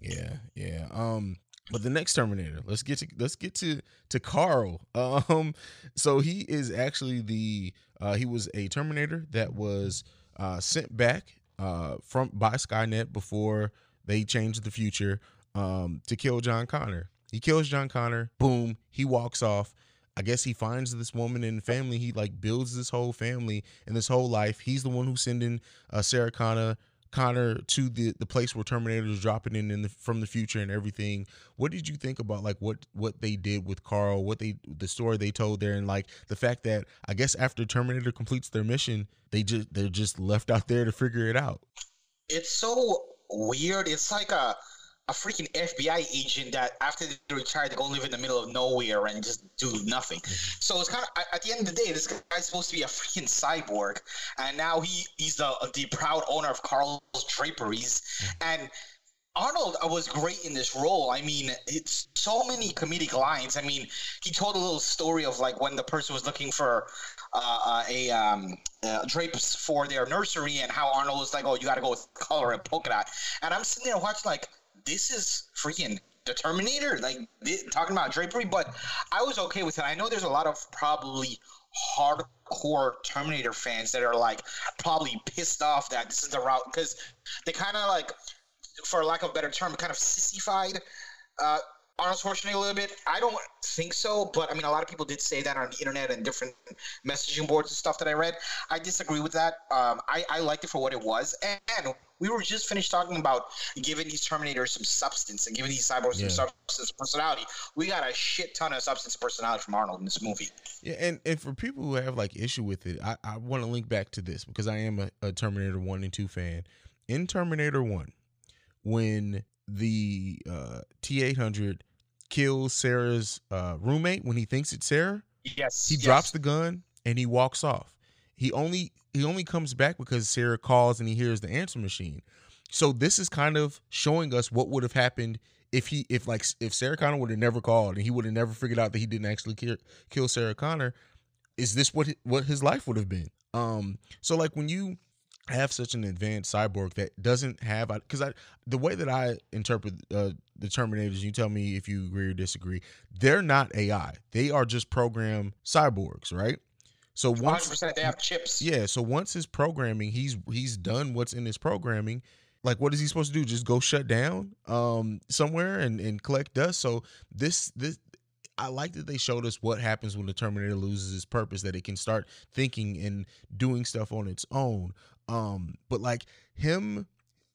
Yeah, yeah. Um, But the next Terminator, let's get to let's get to to Carl. Um, so he is actually the uh, he was a Terminator that was uh, sent back uh, from by Skynet before they changed the future um, to kill John Connor. He kills John Connor. Boom, he walks off. I guess he finds this woman and family. He like builds this whole family and this whole life. He's the one who's sending uh, Sarah Connor Connor to the the place where Terminator is dropping in, in the, from the future and everything. What did you think about like what what they did with Carl? What they the story they told there, and like the fact that I guess after Terminator completes their mission, they just they're just left out there to figure it out. It's so weird. It's like a a freaking FBI agent that after they retire, they go live in the middle of nowhere and just do nothing. So it's kind of at the end of the day, this guy's supposed to be a freaking cyborg, and now he he's the the proud owner of Carl's Draperies, and. Arnold was great in this role. I mean, it's so many comedic lines. I mean, he told a little story of like when the person was looking for uh, uh, a um, uh, drapes for their nursery, and how Arnold was like, "Oh, you got to go with color and polka dot." And I'm sitting there watching like, this is freaking the Terminator, like th- talking about drapery. But I was okay with it. I know there's a lot of probably hardcore Terminator fans that are like probably pissed off that this is the route because they kind of like, for lack of a better term, kind of sissified. Uh, Arnold Schwarzenegger a little bit. I don't think so, but I mean, a lot of people did say that on the internet and different messaging boards and stuff that I read. I disagree with that. Um, I, I liked it for what it was, and we were just finished talking about giving these Terminators some substance and giving these cyborgs Yeah. some substance and personality. We got a shit ton of substance and personality from Arnold in this movie. Yeah, and, and for people who have like issue with it, I, I want to link back to this because I am a, a Terminator one and two fan. In Terminator one, when the uh, T eight hundred kills Sarah's uh, roommate, when he thinks it's Sarah, Yes, he yes. drops the gun and he walks off. He only he only comes back because Sarah calls and he hears the answer machine. So this is kind of showing us what would have happened if he if like if Sarah Connor would have never called and he would have never figured out that he didn't actually kill, kill Sarah Connor. Is this what what his life would have been? Um, so like when you have such an advanced cyborg that doesn't have because I the way that I interpret uh, the Terminators, you tell me if you agree or disagree. They're not AI; they are just programmed cyborgs, right? So once 100% they have chips. yeah, so once his programming, he's he's done what's in his programming. Like, what is he supposed to do? Just go shut down um somewhere and and collect dust. So this this I like that they showed us what happens when the Terminator loses its purpose, that it can start thinking and doing stuff on its own. Um, but like him,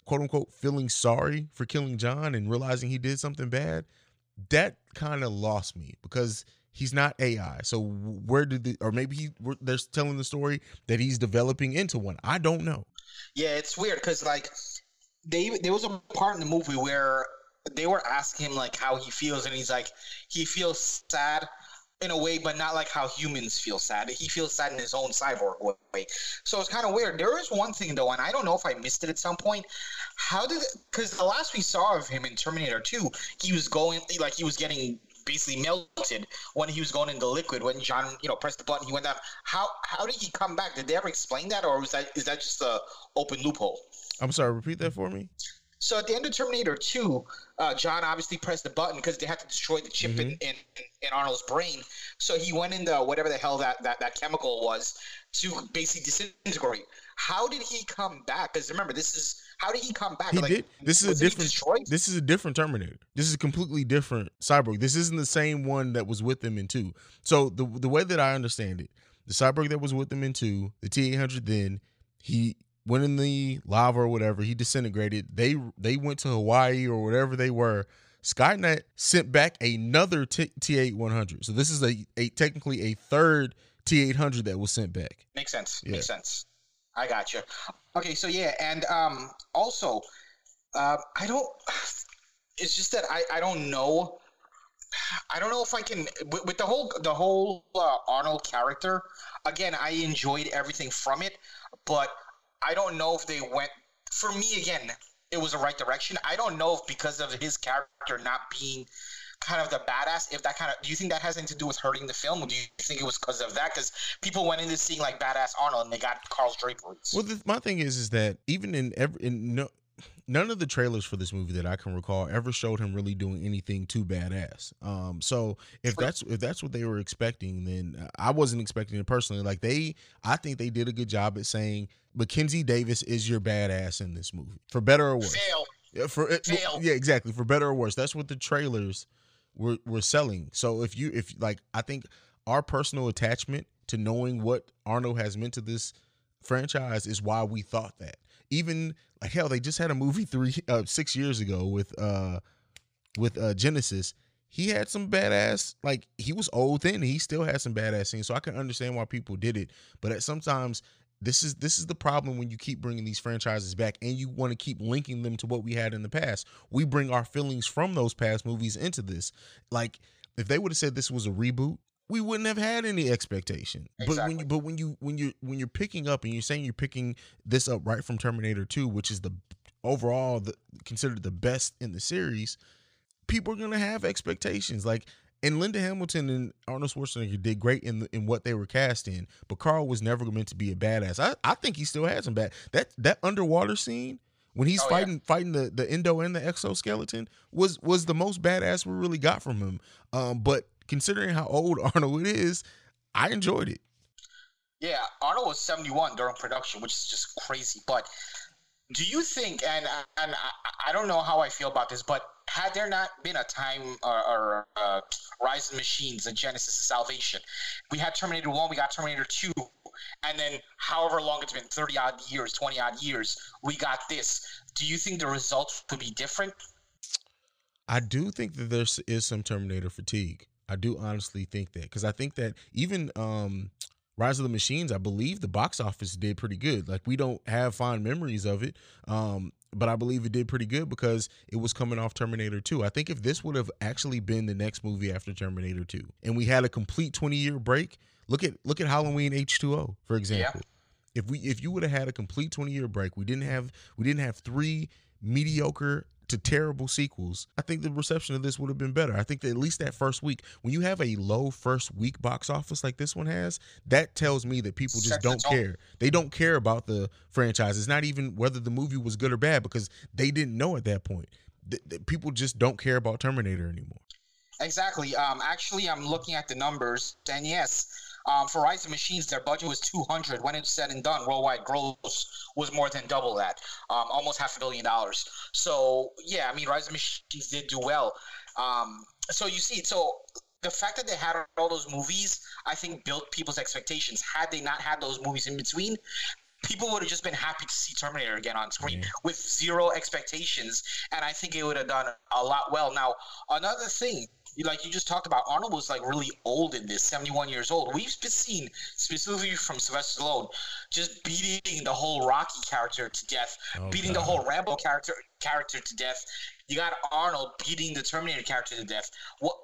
quote unquote, feeling sorry for killing John and realizing he did something bad, that kind of lost me because he's not AI. So where did the, or maybe he they're telling the story that he's developing into one. I don't know. Yeah, it's weird because like they there was a part in the movie where they were asking him like how he feels, and he's like he feels sad in a way, but not like how humans feel sad. He feels sad in his own cyborg way. So it's kind of weird. There is one thing though, and I don't know if I missed it at some point. How did because the last we saw of him in Terminator Two, he was going like he was getting basically melted when he was going into liquid when John you know pressed the button he went down how how did he come back did they ever explain that or was that is that just a open loophole I'm sorry. Repeat that for me. So at the end of Terminator 2, uh, John obviously pressed the button because they had to destroy the chip in, in, in Arnold's brain. So he went into whatever the hell that, that, that chemical was to basically disintegrate. How did he come back? Because remember, this is how did he come back? He Like, did. This is a different. This is a different Terminator. This is a completely different cyborg. This isn't the same one that was with him in two. So the the way that I understand it, the cyborg that was with him in two, the T eight hundred, then he went in the lava or whatever. He disintegrated. They they went to Hawaii or whatever they were. Skynet sent back another T eight one hundred. So this is a, a technically a third T eight hundred that was sent back. Makes sense. Yeah. Makes sense. I got you. Okay, so yeah, and um, also, uh, I don't. It's just that I I don't know. I don't know if I can with, with the whole the whole uh, Arnold character. Again, I enjoyed everything from it, but I don't know if they went. For me, again, it was the right direction. I don't know if because of his character not being kind of the badass, if that kind of do you think that has anything to do with hurting the film, or do you think it was because of that? Because people went into seeing like badass Arnold and they got Carl's draperies. Well, the, my thing is, is that even in every in no, none of the trailers for this movie that I can recall ever showed him really doing anything too badass. Um, so if that's if that's what they were expecting, then I wasn't expecting it personally. Like they, I think they did a good job at saying Mackenzie Davis is your badass in this movie, for better or worse. Fail. Yeah, for Fail. yeah, exactly. For better or worse, that's what the trailers were were selling. So if you if like, I think our personal attachment to knowing what Arnold has meant to this franchise is why we thought that. Even like hell, they just had a movie three uh, six years ago with uh with uh Genisys. He had some badass like he was old then. He still had some badass scenes, so I can understand why people did it. But at sometimes this is this is the problem when you keep bringing these franchises back and you want to keep linking them to what we had in the past. We bring our feelings from those past movies into this. Like if they would have said this was a reboot, we wouldn't have had any expectation. But when you but when you when you when you're picking up and you're saying you're picking this up right from Terminator 2, which is the overall the considered the best in the series, people are gonna have expectations. Like and Linda Hamilton and Arnold Schwarzenegger did great in the, in what they were cast in, but Carl was never meant to be a badass. I, I think he still has some bad that that underwater scene when he's Oh, yeah. fighting fighting the, the endo and the exoskeleton was was the most badass we really got from him. Um, but considering how old Arnold is, I enjoyed it. Yeah, Arnold was 71 during production, which is just crazy. But do you think, and and I, I don't know how I feel about this, but had there not been a time or, or uh, Rise of Machines, a Genisys of Salvation, we had Terminator 1, we got Terminator 2, and then however long it's been 30 odd years, 20 odd years, we got this. Do you think the results could be different? I do think that there is some Terminator fatigue. I do honestly think that because I think that even um, Rise of the Machines, I believe the box office did pretty good. Like we don't have fond memories of it, um, but I believe it did pretty good because it was coming off Terminator 2. I think if this would have actually been the next movie after Terminator 2, and we had a complete 20 year break, look at look at Halloween H2O for example. If we if you would have had a complete 20 year break, we didn't have we didn't have three mediocre to terrible sequels, I think the reception of this would have been better. I think that at least that first week, when you have a low first week box office like this one has, that tells me that people just don't care. They don't care about the franchise. It's not even whether the movie was good or bad because they didn't know at that point. Th- th- people just don't care about Terminator anymore. Exactly. Um, actually, I'm looking at the numbers, and yes, um, for Rise of Machines, their budget was 200. When it's said and done, worldwide gross was more than double that, um, almost half a billion dollars. So yeah, I mean, Rise of Machines did do well. Um, so you see, so the fact that they had all those movies, I think, built people's expectations. Had they not had those movies in between, people would have just been happy to see Terminator again on screen Yeah. with zero expectations, and I think it would have done a lot well. Now, another thing, you- like you just talked about, Arnold was like really old in this, 71 years old. We've seen specifically from Sylvester Stallone just beating the whole Rocky character to death, Oh, beating the whole Rambo character character to death. You got Arnold beating the Terminator character to death. What-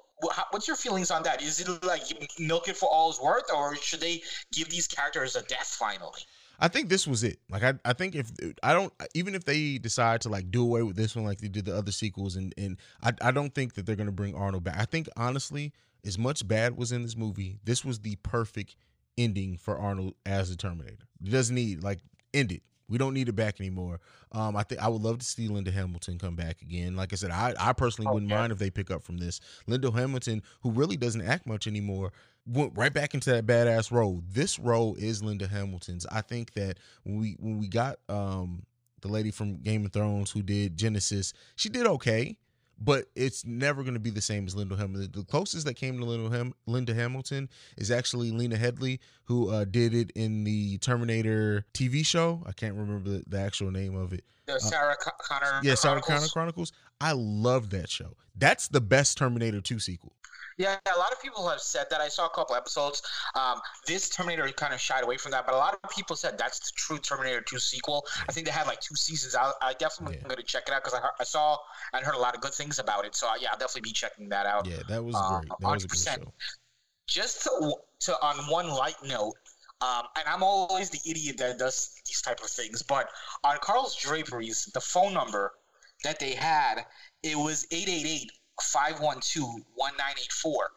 What's your feelings on that? Is it like milk it for all it's worth, or should they give these characters a death finally? I think this was it. Like I, I think if I don't even if they decide to like do away with this one like they did the other sequels and and I, I don't think that they're gonna bring Arnold back. I think honestly, as much bad was in this movie, this was the perfect ending for Arnold as the Terminator. It doesn't need like end it. We don't need it back anymore. Um, I think I would love to see Linda Hamilton come back again. Like I said, I, I personally Oh, wouldn't yeah. mind if they pick up from this. Linda Hamilton, who really doesn't act much anymore, went right back into that badass role. This role is Linda Hamilton's. I think that when we when we got um the lady from Game of Thrones who did Genisys, she did okay, but it's never going to be the same as Linda Hamilton. The closest that came to Linda, Ham- Linda Hamilton is actually Lena Headey, who uh, did it in the Terminator TV show. I can't remember the, the actual name of it. The Sarah Co- Connor. Uh, Yeah, Sarah Connor Chronicles? Chronicles. I love that show. That's the best Terminator 2 sequel. Yeah, a lot of people have said that. I saw a couple episodes. Um, this Terminator kind of shied away from that, but a lot of people said that's the true Terminator 2 sequel. I think they had like two seasons. I, I definitely Yeah. am going to check it out because I, I saw and heard a lot of good things about it. So uh, yeah, I'll definitely be checking that out. Yeah, that was Uh, great. That was a good 100%. show. Just to, to on one light note, um, and I'm always the idiot that does these type of things, but on Carl's Draperies, the phone number that they had, it was 888 512 1984.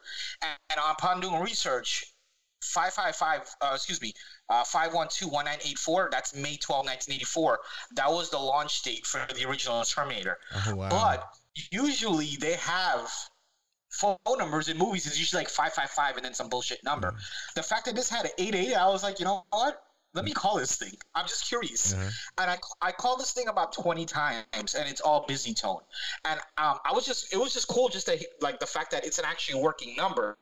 And upon doing research, 555 uh, excuse me uh 512-1984 that's may 12 1984 that was the launch date for the original terminator Oh wow. but usually they have phone numbers in movies is usually like 555 and then some bullshit number Mm. the fact that this had an 88 i was like you know what let me call this thing. I'm just curious. Uh-huh. and I, I called this thing about 20 times and it's all busy tone. And um, i was just it was just cool just to like the fact that it's an actually working number.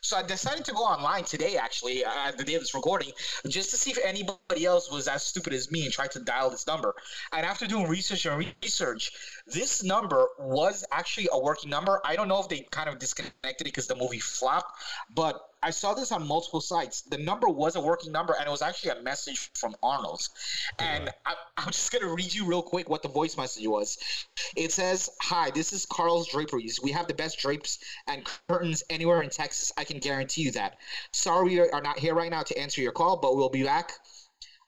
So i decided to go online today actually uh, the day of this recording just to see if anybody else was as stupid as me and tried to dial this number. And after doing research and research this number was actually a working number. I don't know if they kind of disconnected it because the movie flopped but I saw this on multiple sites. The number was a working number, and it was actually a message from Arnold's. And I, I'm just gonna read you real quick what the voice message was. It says, "Hi, this is Carl's Draperies. We have the best drapes and curtains anywhere in Texas. I can guarantee you that. Sorry, we are not here right now to answer your call, but we'll be back.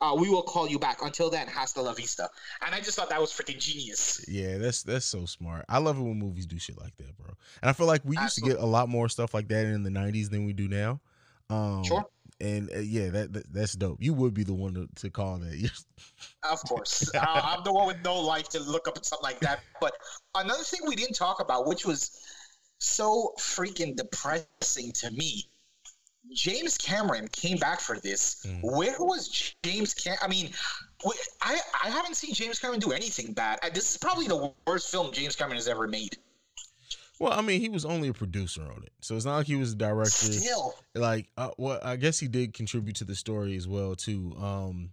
Uh, we will call you back. Until then, hasta la vista." And I just thought that was freaking genius. Yeah, that's that's so smart. I love it when movies do shit like that, bro. And I feel like we used to get a lot more stuff like that in the '90s than we do now. Um, Sure. And uh, yeah, that, that that's dope. You would be the one to, to call that. Of course. uh, I'm the one with no life to look up something like that. But another thing we didn't talk about, which was so freaking depressing to me. James Cameron came back for this. Mm. Where was James Cam? I mean, I I haven't seen James Cameron do anything bad. This is probably the worst film James Cameron has ever made. well, I mean, he was only a producer on it, so it's not like he was a director. Still, like uh, well i guess he did contribute to the story as well too um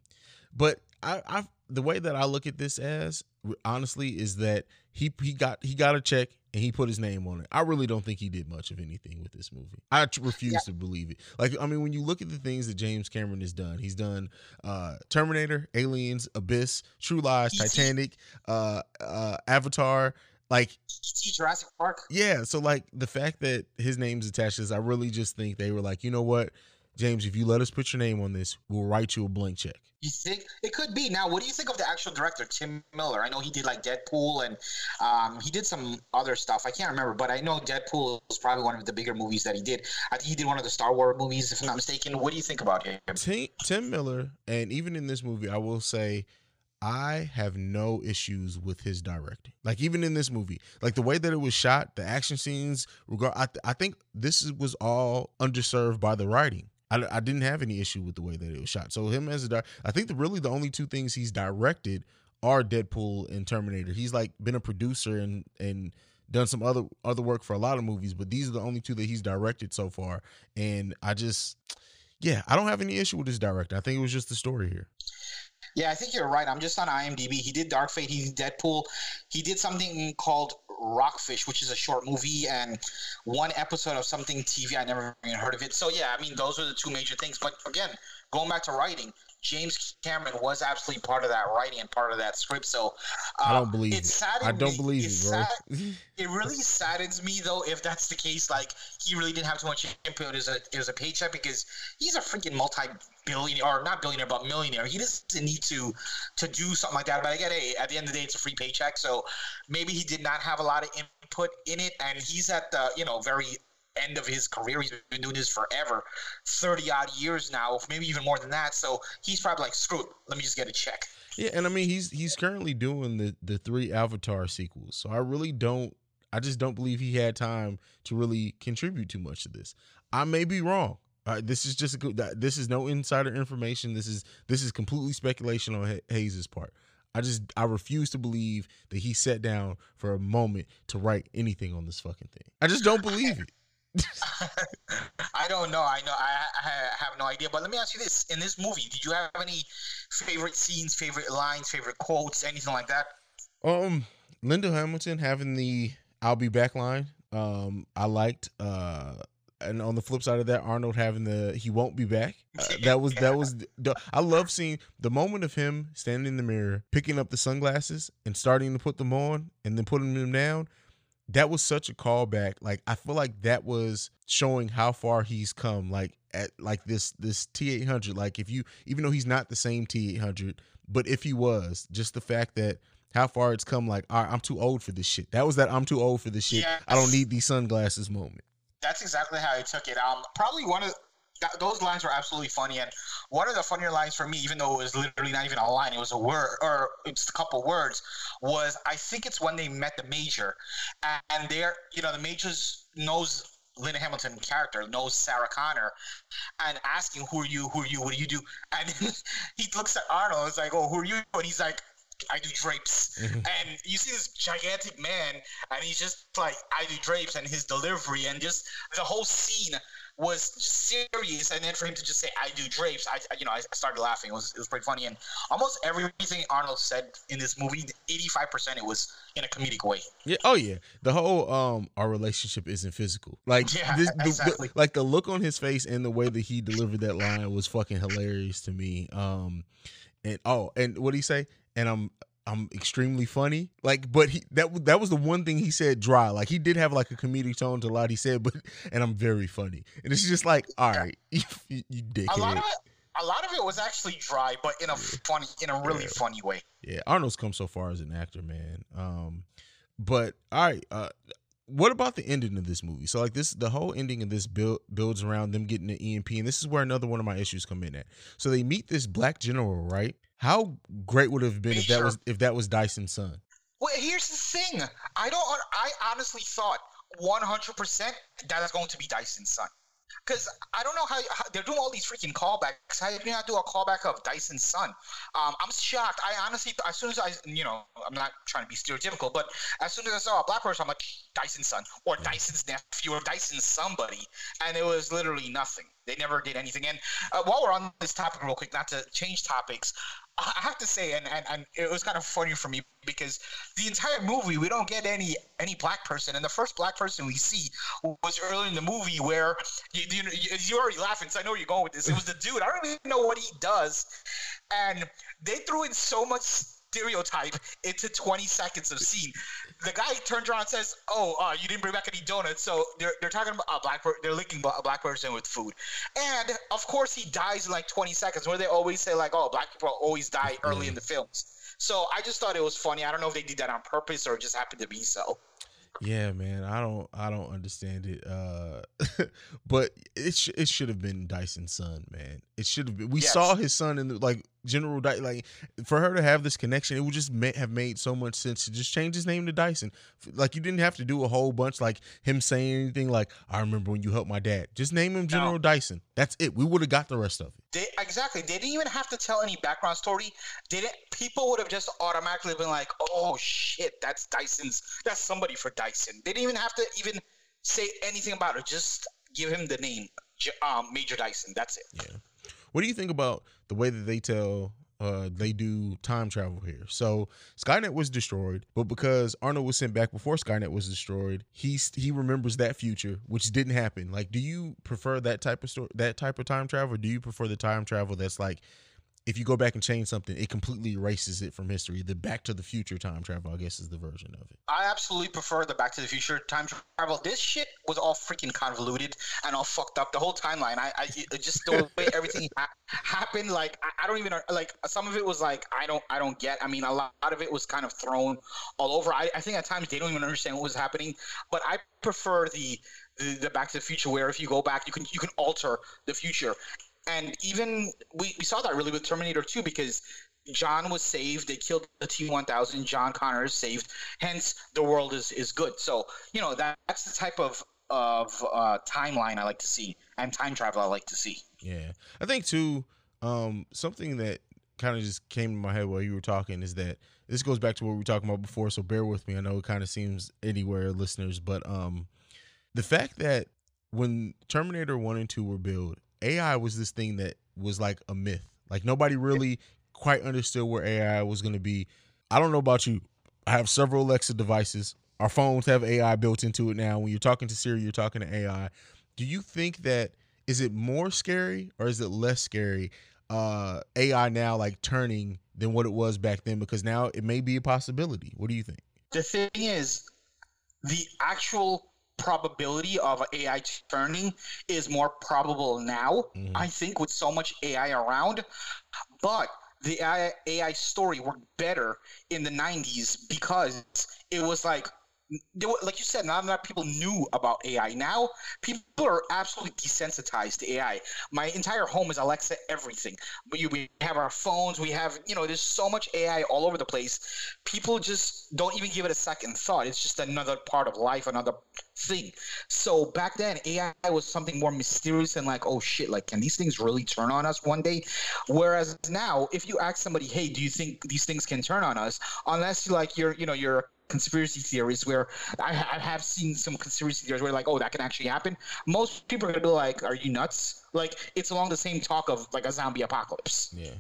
but i i the way that i look at this as honestly is that he he got he got a check and he put his name on it i really don't think he did much of anything with this movie i refuse Yeah. to believe it like i mean when you look at the things that james cameron has done he's done uh terminator aliens abyss true lies titanic uh uh avatar like. Jurassic Park. yeah, so like the fact that his name's attached to this, I really just think they were like, you know what, James, if you let us put your name on this, we'll write you a blank check. You think it could be? Now, what do you think of the actual director, Tim Miller? I know he did like Deadpool and um, he did some other stuff. I can't remember, but I know Deadpool was probably one of the bigger movies that he did. I think he did one of the Star Wars movies, if I'm not mistaken. What do you think about him? Tim, Tim Miller, and even in this movie, I will say, I have no issues with his directing. Like even in this movie, like the way that it was shot, the action scenes. Regard, I, I think this was all underserved by the writing. I, I didn't have any issue with the way that it was shot. So him as a, di- I think the really the only two things he's directed are Deadpool and Terminator. He's like been a producer and and done some other other work for a lot of movies, but these are the only two that he's directed so far. And I just, yeah, I don't have any issue with his director. I think it was just the story here. Yeah, I think you're right. I'm just on IMDb. He did Dark Fate. He did Deadpool. He did something called Rockfish, which is a short movie and one episode of something TV. I never even heard of it. So yeah, I mean those are the two major things. But again, going back to writing, James Cameron was absolutely part of that writing and part of that script. So uh, I don't believe it. saddened I don't me- believe it, bro. sad- it really saddens me though if that's the case. Like he really didn't have too much input as a as a paycheck because he's a freaking multi-billionaire or not billionaire but millionaire. He doesn't need to to do something like that. But again, hey, at the end of the day, it's a free paycheck. So maybe he did not have a lot of input in it, and he's at the you know very end of his career. He's been doing this forever, thirty odd years now, maybe even more than that. So he's probably like, screw it, let me just get a check. Yeah, and I mean he's he's currently doing the the three Avatar sequels. So I really don't I just don't believe he had time to really contribute too much to this. I may be wrong. Uh, this is just a good. This is no insider information. This is this is completely speculation on Ha- Haize's part. I just I refuse to believe that he sat down for a moment to write anything on this fucking thing. I just don't believe it. I don't know. I know. I, I have no idea. But let me ask you this: In this movie, did you have any favorite scenes, favorite lines, favorite quotes, anything like that? Um, Linda Hamilton having the "I'll be back" line. Um, I liked. Uh, and on the flip side of that, Arnold having the "He won't be back." Uh, that was that was. The, I love seeing the moment of him standing in the mirror, picking up the sunglasses and starting to put them on, and then putting them down. That was such a callback. Like I feel like that was showing how far he's come. Like at like this this T eight hundred. Like if you even though he's not the same T eight hundred, but if he was, just the fact that how far it's come. Like all right, I'm too old for this shit. That was that I'm too old for this shit. I don't need these sunglasses moment. That's exactly how I took it. Um, probably one of that, those lines were absolutely funny. And one of the funnier lines for me, even though it was literally not even a line, it was a word or it's a couple words, was I think it's when they met the major, and they're you know the major's knows Linda Hamilton character knows Sarah Connor, and asking who are you, who are you, what do you do, and he looks at Arnold, it's like, oh, who are you, and he's like. I do drapes, and you see this gigantic man, and he's just like, I do drapes, and his delivery, and just the whole scene was serious, and then for him to just say "I do drapes," I you know I started laughing. It was it was pretty funny, and almost everything Arnold said in this movie, eighty five percent, it was in a comedic way. Yeah. Oh yeah. The whole um our relationship isn't physical. Like Yeah, this, the- the- exactly. like the look on his face and the way that he delivered that line was fucking hilarious to me. Um and oh, and what did he say? And I'm I'm extremely funny. Like, but he that that was the one thing he said dry. Like he did have like a comedic tone to a lot he said, but and I'm very funny. And it's just like, all right, you, you, dickhead. A lot of it, a lot of it was actually dry, but in a funny, in a really Yeah. funny way. Yeah, Arnold's come so far as an actor, man. Um, but all right, uh, what about the ending of this movie? So like this, the whole ending of this build builds around them getting the EMP, and this is where another one of my issues come in at. So they meet this black general, right? How great would it have been if that was if that was Dyson's son? Well, here's the thing. I don't. I honestly thought 100% that is going to be Dyson's son. Because I don't know how, how they're doing all these freaking callbacks. How did you not do a callback of Dyson's son? Um, I'm shocked. I honestly, as soon as I, you know, I'm not trying to be stereotypical, but as soon as I saw a black person, I'm like Dyson's son or Dyson's nephew or Dyson's somebody, and it was literally nothing. They never did anything. And uh, while we're on this topic, real quick, not to change topics, I have to say, and, and, and it was kind of funny for me because the entire movie we don't get any any black person, and the first black person we see was early in the movie where you you, you you're already laughing, so I know where you're going with this. It was the dude. I don't even know what he does, and they threw in so much stereotype into 20 seconds of scene. The guy turns around and says, "Oh, uh, you didn't bring back any donuts." So they're, they're talking about a black per- they're linking a black person with food, and of course he dies in like 20 seconds. Where they always say like, "Oh, black people always die early in the films." So I just thought it was funny. I don't know if they did that on purpose or it just happened to be so. Yeah, man, I don't I don't understand it. Uh, but it sh- it should have been Dyson's son, man. It should have been. We Yes. saw his son in the like General Dy- like for her to have this connection, it would just have made so much sense to just change his name to Dyson. Like you didn't have to do a whole bunch like him saying anything like I remember when you helped my dad. Just name him General Dyson. That's it. We would have got the rest of it. They exactly. They didn't even have to tell any background story. They didn't. People would have just automatically been like, "Oh shit, that's Dyson's. That's somebody for Dyson." They didn't even have to even say anything about it. Just give him the name, um, Major Dyson. That's it. Yeah. What do you think about the way that they tell uh they do time travel here? So Skynet was destroyed, but because Arnold was sent back before Skynet was destroyed, he's he remembers that future, which didn't happen. Like, do you prefer that type of story that type of time travel? Do you prefer the time travel that's like if you go back and change something, it completely erases it from history. The Back to the Future time travel, I guess, is the version of it. I absolutely prefer the Back to the Future time travel. This shit was all freaking convoluted and all fucked up. The whole timeline, I, I just the way everything ha- happened. Like I, I don't even like some of it was like I don't I don't get. I mean, a lot of it was kind of thrown all over. I, I think at times they don't even understand what was happening. But I prefer the, the the Back to the Future where if you go back, you can you can alter the future. And even we, we saw that really with Terminator 2 because John was saved. They killed the T one thousand. John Connor is saved. Hence, the world is is good. So you know that, that's the type of of uh, timeline I like to see and time travel I like to see. Yeah, I think too. Um, something that kind of just came to my head while you were talking is that this goes back to what we were talking about before. So bear with me. I know it kind of seems anywhere, listeners, but um, the fact that when Terminator One and Two were built, AI was this thing that was like a myth. Like nobody really quite understood where AI was going to be. I don't know about you. I have several Alexa devices. Our phones have AI built into it now. When you're talking to Siri, you're talking to AI. Do you think that is it more scary or is it less scary uh AI now like turning than what it was back then because now it may be a possibility. What do you think? The thing is, the actual probability of AI turning is more probable now. Mhm. I think with so much AI around, but the AI, AI story worked better in the 90s because it was like there were- like you said, not enough people knew about AI. Now people are absolutely desensitized to AI. My entire home is Alexa everything. But we have our phones, we have you know, there's so much AI all over the place. People just don't even give it a second thought. It's just another part of life, another thing. So back then, AI was something more mysterious and like, oh shit, like can these things really turn on us one day? Whereas now, if you ask somebody, hey, do you think these things can turn on us? Unless you like you're, you know, you're conspiracy theories where I, I have seen some conspiracy theories where like, oh, that can actually happen. Most people are gonna be like, are you nuts? Like it's along the same talk of like a zombie apocalypse. Yeah,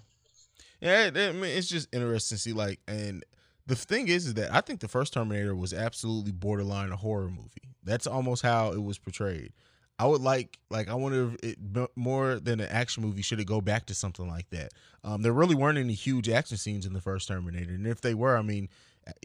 yeah. I mean, it's just interesting to see like, and the thing is, is that I think the first Terminator was absolutely borderline a horror movie. That's almost how it was portrayed. I would like, like, I wonder if it more than an action movie should it go back to something like that. Um, there really weren't any huge action scenes in the first Terminator, and if they were, I mean,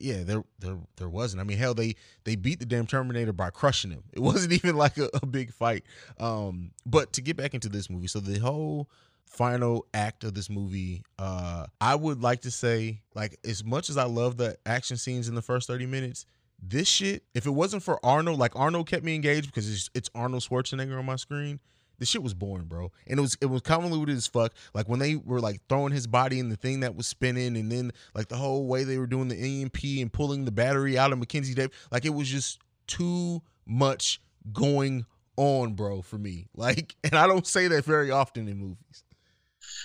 yeah, there, there, there wasn't. I mean, hell, they they beat the damn Terminator by crushing him. It wasn't even like a, a big fight. Um, but to get back into this movie, so the whole final act of this movie uh i would like to say like as much as i love the action scenes in the first 30 minutes this shit if it wasn't for arnold like arnold kept me engaged because it's, it's arnold schwarzenegger on my screen the shit was boring bro. And it was it was convoluted as fuck. Like when they were like throwing his body in the thing that was spinning and then like the whole way they were doing the emp and pulling the battery out of mackenzie Dave, like it was just too much going on bro for me. Like and i don't say that very often in movies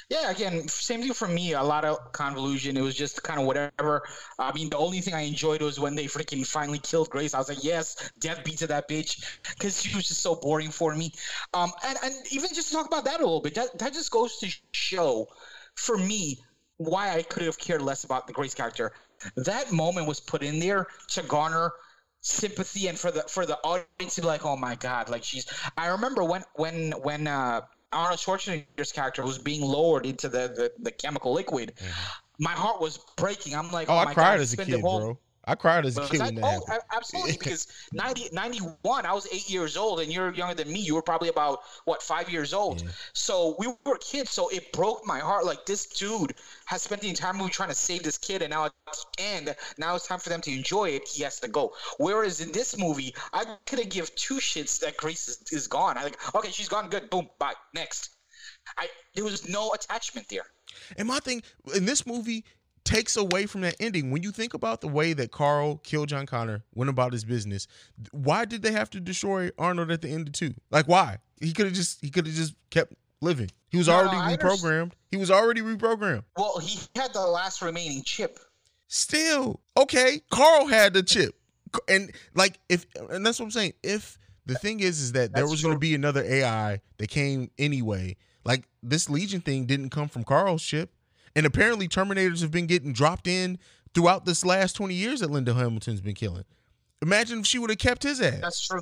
Yeah, again, same thing for me. A lot of convolution. It was just kind of whatever. I mean, the only thing I enjoyed was when they freaking finally killed Grace. I was like, yes, death beat to that bitch, because she was just so boring for me. Um, and and even just to talk about that a little bit, that that just goes to show, for me, why I could have cared less about the Grace character. That moment was put in there to garner sympathy and for the for the audience to be like, oh my god, like she's. I remember when when when uh, Arnold Schwarzenegger's character was being lowered into the the, the chemical liquid. My heart was breaking. I'm like, Oh, oh, I my cried god, as a kid, whole- bro. I cried as a kid that oh, absolutely. Because 90, 91, I was eight years old, and you're younger than me. You were probably about what five years old. Yeah. So we were kids. So it broke my heart. Like this dude has spent the entire movie trying to save this kid, and now it's, and now it's time for them to enjoy it. He has to go. Whereas in this movie, I could have give two shits that Grace is, is gone. I like, okay, she's gone. Good. Boom. Bye. Next. I there was no attachment there. And my thing in this movie takes away from that ending. When you think about the way that Carl killed John Connor, went about his business, why did they have to destroy Arnold at the end of two? Like why? He could have just he could have just kept living. He was No, already reprogrammed. He was already reprogrammed. Well, he had the last remaining chip. Still, okay, Carl had the chip. And like if and that's what I'm saying. If the thing is is that there That's was going to be another AI that came anyway. Like this Legion thing didn't come from Carl's chip. And apparently Terminators have been getting dropped in throughout this last 20 years that Linda Hamilton's been killing. Imagine if she would have kept his ass. That's true.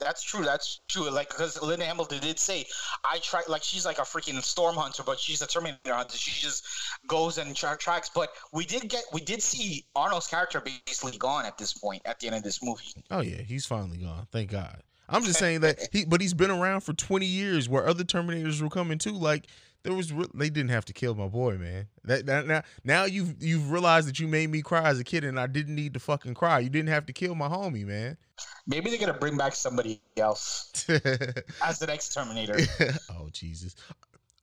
That's true. That's true. Like because Linda Hamilton did say, I try like she's like a freaking storm hunter, but she's a Terminator hunter. She just goes and tra- tracks. But we did get we did see Arnold's character basically gone at this point at the end of this movie. Oh yeah, he's finally gone. Thank God. I'm just saying that he, but he's been around for 20 years, where other Terminators were coming too. Like there was, re- they didn't have to kill my boy, man. That, that now, now you've you've realized that you made me cry as a kid, and I didn't need to fucking cry. You didn't have to kill my homie, man. Maybe they're gonna bring back somebody else as the next Terminator. oh Jesus!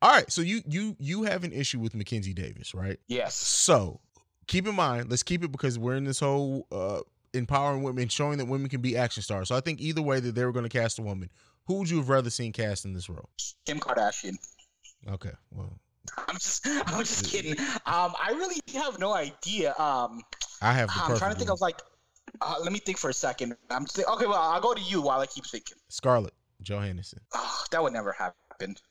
All right, so you you you have an issue with Mackenzie Davis, right? yes. So keep in mind, let's keep it because we're in this whole uh empowering women, showing that women can be action stars. So I think either way that they were going to cast a woman, who would you have rather seen cast in this role? Kim Kardashian. Okay, well, I'm just I'm just kidding. Um, I really have no idea. Um, I have I'm trying to think one. of like. Uh, let me think for a second. I'm just, okay. Well, I'll go to you while I keep thinking. Scarlett Johansson. Oh, that would never happen.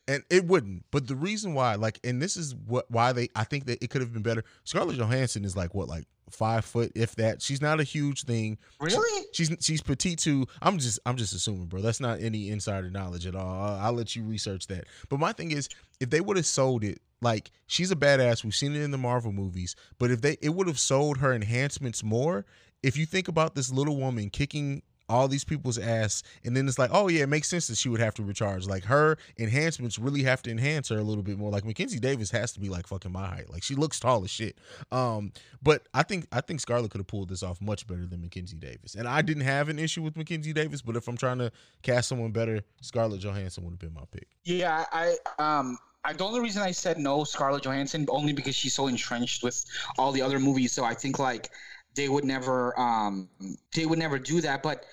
And it wouldn't. But the reason why, like, and this is what why they, I think that it could have been better. Scarlett Johansson is like what, like five foot, if that. She's not a huge thing. Really? She's she's petite too. I'm just I'm just assuming, bro. That's not any insider knowledge at all. I'll, I'll let you research that. But my thing is, if they would have sold it, like she's a badass. We've seen it in the Marvel movies. But if they, it would have sold her enhancements more. If you think about this little woman kicking all these people's ass, and then it's like, oh yeah, it makes sense that she would have to recharge. Like her enhancements really have to enhance her a little bit more. Like Mackenzie Davis has to be like fucking my height. Like she looks tall as shit. Um, but I think I think Scarlett could have pulled this off much better than Mackenzie Davis. And I didn't have an issue with Mackenzie Davis, but if I'm trying to cast someone better, Scarlett Johansson would have been my pick. Yeah, I um I the only reason I said no Scarlett Johansson only because she's so entrenched with all the other movies. So I think like they would never um they would never do that. But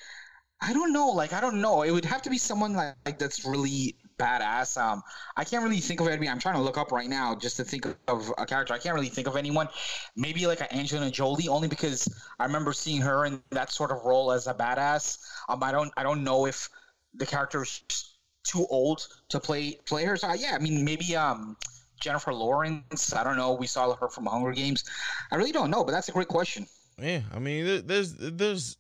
I don't know. Like I don't know. It would have to be someone like, like that's really badass. Um, I can't really think of any. I'm trying to look up right now just to think of a character. I can't really think of anyone. Maybe like an Angelina Jolie, only because I remember seeing her in that sort of role as a badass. Um, I don't I don't know if the character is too old to play play her. So yeah, I mean maybe um Jennifer Lawrence. I don't know. We saw her from Hunger Games. I really don't know, but that's a great question. Yeah, I mean, there's there's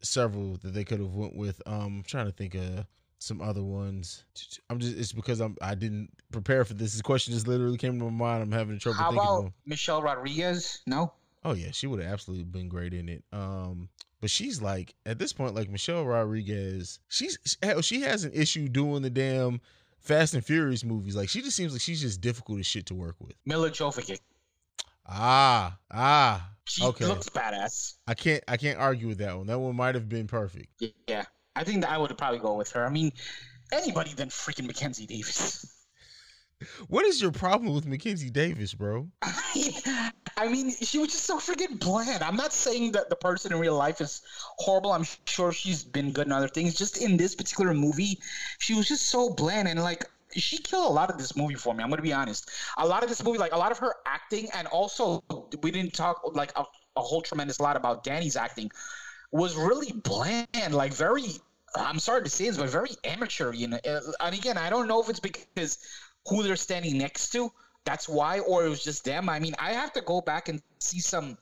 several that they could have went with. Um, I'm trying to think of some other ones. I'm just it's because I'm I didn't prepare for this. This question just literally came to my mind. I'm having trouble How thinking. of about them. Michelle Rodriguez? No. Oh yeah, she would have absolutely been great in it. Um, but she's like at this point, like Michelle Rodriguez, she's she has an issue doing the damn Fast and Furious movies. Like she just seems like she's just difficult as shit to work with. Milla Jovovich. Ah, ah. She Okay. looks badass. I can't I can't argue with that one. That one might have been perfect. Yeah, I think that I would probably go with her. I mean, anybody than freaking Mackenzie Davis. What is your problem with Mackenzie Davis, bro? I mean, she was just so freaking bland. I'm not saying that the person in real life is horrible. I'm sure she's been good in other things. Just in this particular movie, she was just so bland and like she killed a lot of this movie for me. I'm gonna be honest. A lot of this movie, like a lot of her acting, and also we didn't talk like a, a whole tremendous lot about Danny's acting, was really bland. Like very. I'm sorry to say this, but very amateur. You know, and again, I don't know if it's because who they're standing next to. That's why, or it was just them. I mean, I have to go back and see some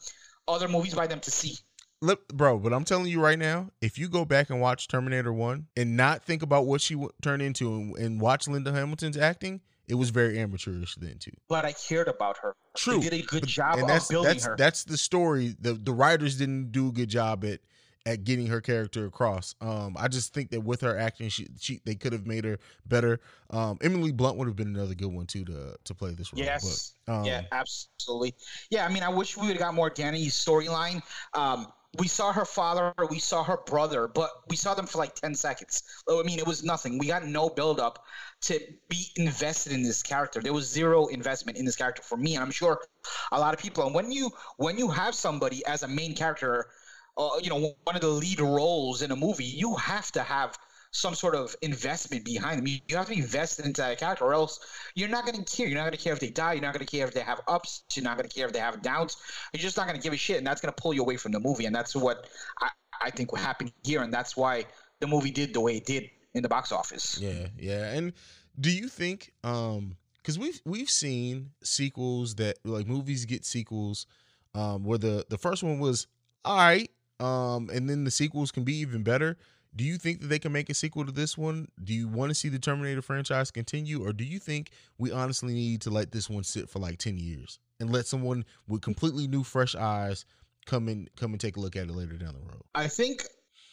other movies by them to see. Look, bro, but I'm telling you right now, if you go back and watch Terminator 1 and not think about what she w- turned into and, and watch Linda Hamilton's acting, it was very amateurish then too. But I cared about her. True. They did a good But- job and of that's building that's her. that's the story. The the writers didn't do a good job at at getting her character across. Um, I just think that with her acting, she, she they could have made her better. Um, Emily Blunt would have been another good one too to to play this role. Yes. But, um, yeah, absolutely. Yeah, I mean, I wish we would have got more Danny's storyline. Um, we saw her father, we saw her brother, but we saw them for like 10 seconds. I mean, it was nothing. We got no build up to be invested in this character. There was zero investment in this character for me, and I'm sure a lot of people. And when you when you have somebody as a main character, uh, you know, one of the lead roles in a movie, you have to have some sort of investment behind them. You, you have to be invested into that character, or else you're not going to care. You're not going to care if they die. You're not going to care if they have ups. You're not going to care if they have downs. You're just not going to give a shit, and that's going to pull you away from the movie. And that's what I, I think what happened here, and that's why the movie did the way it did in the box office. Yeah, yeah. And do you think um cuz we've we've seen sequels that like movies get sequels um where the the first one was all right um and then the sequels can be even better. Do you think that they can make a sequel to this one? Do you want to see the Terminator franchise continue or do you think we honestly need to let this one sit for like 10 years and let someone with completely new fresh eyes come and come and take a look at it later down the road? I think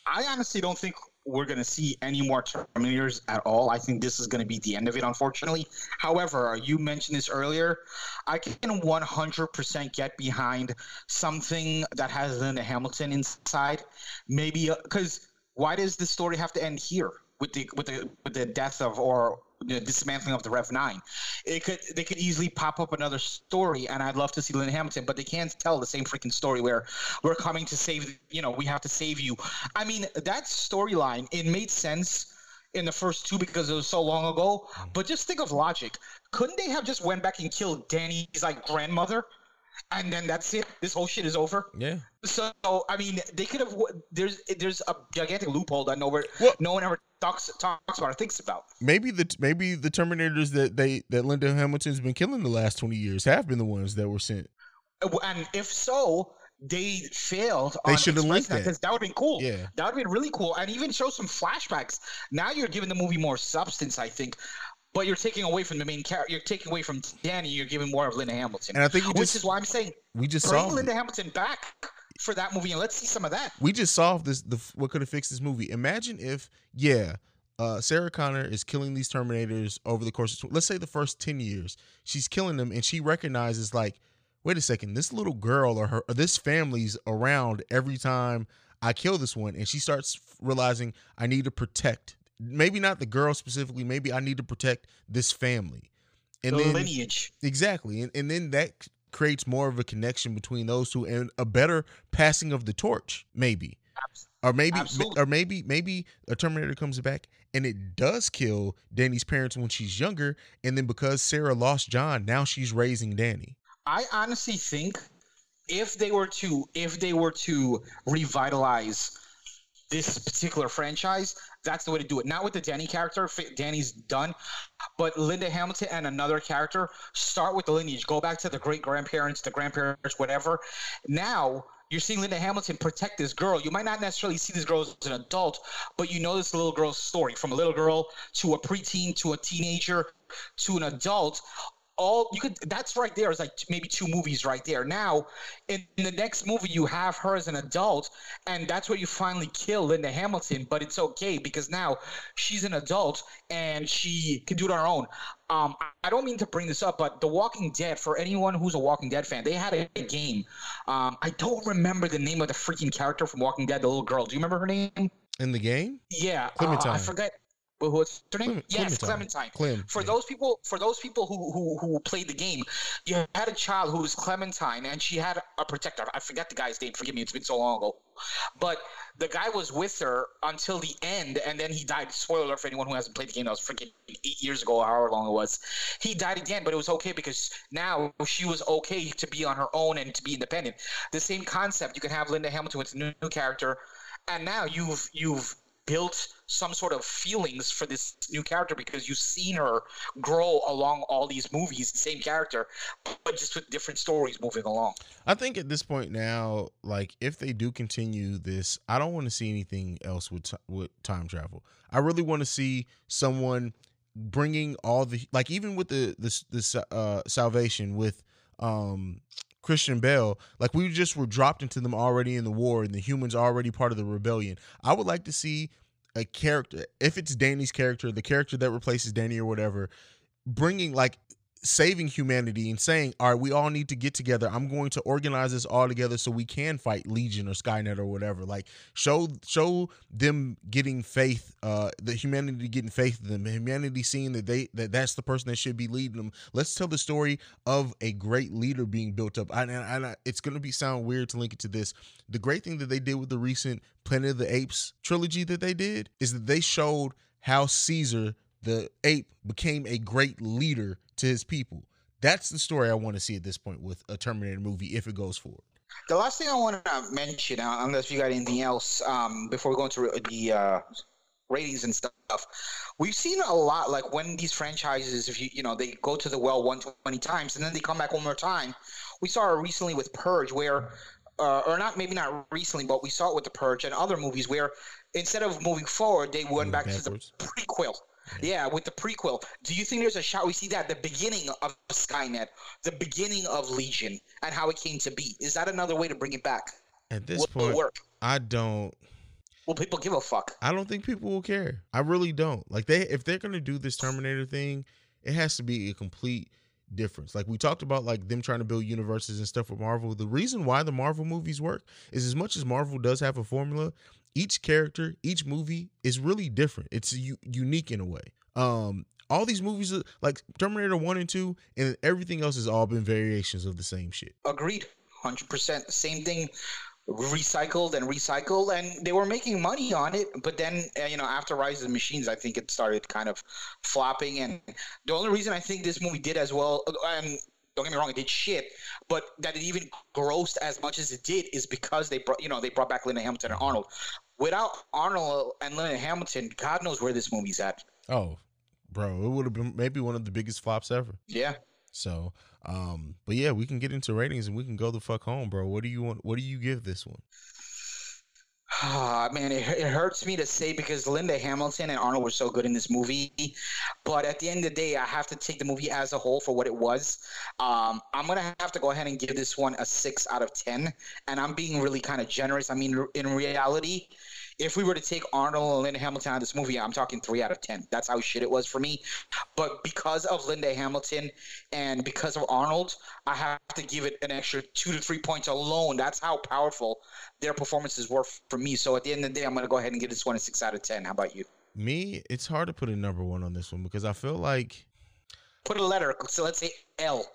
I honestly don't think we're going to see any more Terminators at all. I think this is going to be the end of it, unfortunately. However, you mentioned this earlier. I can 100% get behind something that has Linda Hamilton inside. Maybe uh, because why does the story have to end here with the with the with the death of or the dismantling of the Rev Nine? It could they could easily pop up another story, and I'd love to see Lynn Hamilton, but they can't tell the same freaking story where we're coming to save you know we have to save you. I mean that storyline it made sense in the first two because it was so long ago. Mm. But just think of logic. Couldn't they have just went back and killed Danny's like grandmother? And then that's it. This whole shit is over. Yeah. So I mean, they could have. There's there's a gigantic loophole that nowhere Well- no one ever talks talks about or thinks about. maybe the maybe the Terminators that they that Linda Hamilton's been killing the last twenty years have been the ones that were sent. And if so, they failed. They should have linked that. because that would have been cool. Yeah. that would have been really cool, and even show some flashbacks. Now you're giving the movie more substance, I think. But you're taking away from the main character. You're taking away from Danny. You're giving more of Linda Hamilton. And I think you which just- is why I'm saying We just bring saw Linda Hamilton back for that movie and let's see some of that. we just solved this the what could have fixed this movie imagine if yeah uh, Sarah Connor is killing these Terminators over the course of, let's say, the first 10 years. She's killing them, and she recognizes, like, wait a second, this little girl or her, or this family's around every time I kill this one. And she starts realizing, I need to protect, maybe not the girl specifically, maybe I need to protect this family. And the then, lineage. Exactly. And, and then that creates more of a connection between those two and a better passing of the torch, maybe. Or maybe Absolutely. or maybe maybe a Terminator comes back and it does kill Danny's parents when she's younger, and then because Sarah lost John, now she's raising Danny. I honestly think if they were to if they were to revitalize this particular franchise, that's the way to do it. Not with the Danny character. Danny's done, but Linda Hamilton and another character start with the lineage. Go back to the great grandparents, the grandparents, whatever. Now you're seeing Linda Hamilton protect this girl. You might not necessarily see this girl as an adult, but you know this little girl's story from a little girl to a preteen to a teenager to an adult all you could that's right there is like maybe two movies right there now in, in the next movie you have her as an adult and that's where you finally kill linda hamilton but it's okay because now she's an adult and she can do it on her own um, I don't mean to bring this up, but The Walking Dead, for anyone who's a Walking Dead fan, they had a, a game. Um, I don't remember the name of the freaking character from Walking Dead, the little girl. Do you remember her name? In the game? Yeah, uh, I forget. Wh- What's her name? Clement- yes, Clementine. Clementine Clem. for yeah. those people for those people who, who who played the game you had a child who was clementine and she had a protector i forget the guy's name forgive me it's been so long ago but the guy was with her until the end and then he died spoiler alert for anyone who hasn't played the game that was freaking eight years ago or however long it was he died again but it was okay because now she was okay to be on her own and to be independent the same concept you can have linda hamilton with a new, new character and now you've you've built some sort of feelings for this new character because you've seen her grow along all these movies, same character, but just with different stories moving along. I think at this point now, like if they do continue this, I don't want to see anything else with with time travel. I really want to see someone bringing all the like even with the this this uh salvation with um Christian Bale, like we just were dropped into them already in the war and the humans already part of the rebellion. I would like to see a character if it's Danny's character, the character that replaces Danny or whatever, bringing like saving humanity and saying, "All right, we all need to get together. I'm going to organize this all together so we can fight Legion or Skynet or whatever." Like show show them getting faith, uh, the humanity getting faith in them, humanity seeing that they that that's the person that should be leading them. Let's tell the story of a great leader being built up. And, and, and it's going to be sound weird to link it to this. The great thing that they did with the recent Planet of the Apes trilogy that they did is that they showed how Caesar the ape became a great leader to his people. That's the story I want to see at this point with a Terminator movie if it goes forward. The last thing I want to mention, uh, unless you got anything else, um, before we go into the uh, ratings and stuff, we've seen a lot. Like when these franchises, if you you know they go to the well 120 times and then they come back one more time. We saw it recently with Purge, where, uh, or not maybe not recently, but we saw it with the Purge and other movies where instead of moving forward, they went back backwards. to the prequel. Yeah, with the prequel. Do you think there's a shot we see that the beginning of Skynet, the beginning of Legion, and how it came to be? Is that another way to bring it back? At this Will point, work? I don't Will people give a fuck? I don't think people will care. I really don't. Like they if they're gonna do this Terminator thing, it has to be a complete difference. Like we talked about like them trying to build universes and stuff with Marvel. The reason why the Marvel movies work is as much as Marvel does have a formula, each character, each movie is really different. It's u- unique in a way. Um all these movies are like Terminator 1 and 2 and everything else has all been variations of the same shit. Agreed, hundred percent. Same thing, recycled and recycled, and they were making money on it. But then, uh, you know, after Rise of the Machines, I think it started kind of flopping. And the only reason I think this movie did as well, uh, and don't get me wrong, it did shit, but that it even grossed as much as it did is because they brought, you know, they brought back Linda Hamilton and Arnold. Without Arnold and Linda Hamilton, God knows where this movie's at. Oh, bro, it would have been maybe one of the biggest flops ever. Yeah. So, um, but yeah, we can get into ratings and we can go the fuck home, bro. What do you want? What do you give this one? Ah, man, it, it hurts me to say because Linda Hamilton and Arnold were so good in this movie. But at the end of the day, I have to take the movie as a whole for what it was. Um, I'm going to have to go ahead and give this one a six out of 10. And I'm being really kind of generous. I mean, in reality, if we were to take Arnold and Linda Hamilton out of this movie, I'm talking three out of 10. That's how shit it was for me. But because of Linda Hamilton and because of Arnold, I have to give it an extra two to three points alone. That's how powerful their performances were for me. So at the end of the day, I'm going to go ahead and give this one a six out of 10. How about you? Me, it's hard to put a number one on this one because I feel like Put a letter. So let's say L.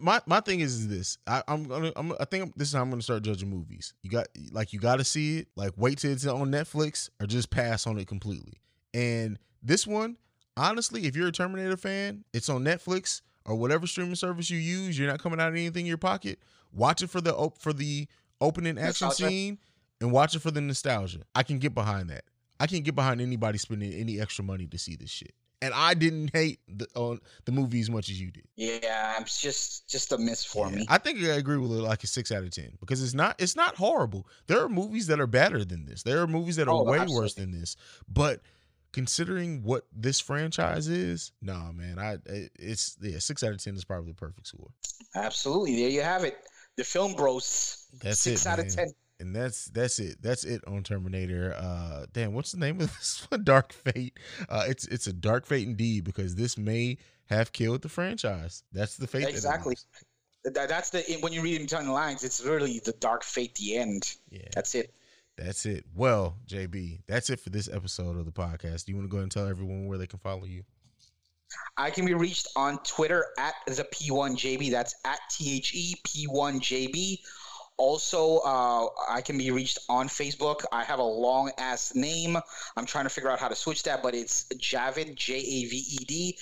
my my thing is, is this. I, I'm gonna. I'm, I think this is how I'm gonna start judging movies. You got like you got to see it. Like wait till it's on Netflix or just pass on it completely. And this one, honestly, if you're a Terminator fan, it's on Netflix or whatever streaming service you use. You're not coming out of anything in your pocket. Watch it for the op- for the opening action Nostalgia. scene and watch it for the nostalgia. I can get behind that. I can't get behind anybody spending any extra money to see this shit. And I didn't hate the on the movie as much as you did. Yeah, it's just just a miss for Yeah, me. I think I agree with it like a six out of ten because it's not it's not horrible. There are movies that are better than this. There are movies that are Oh, way absolutely. worse than this. But considering what this franchise is, nah, man, I it's yeah six out of ten is probably the perfect score. Absolutely. There you have it. The film bros. That's six it, out man. of ten. And that's that's it. That's it on Terminator. Uh, damn, what's the name of this one? Dark Fate. Uh, it's it's a dark fate indeed because this may have killed the franchise. That's the fate. Exactly. That, that's the when you read in between the lines, it's really the dark fate, the end. Yeah. That's it. That's it. Well, JB, that's it for this episode of the podcast. Do you want to go ahead and tell everyone where they can follow you? I can be reached on Twitter at the P1JB. That's at T H E P1JB. Also, uh, I can be reached on Facebook. I have a long ass name. I'm trying to figure out how to switch that, but it's Javed, J A V E D,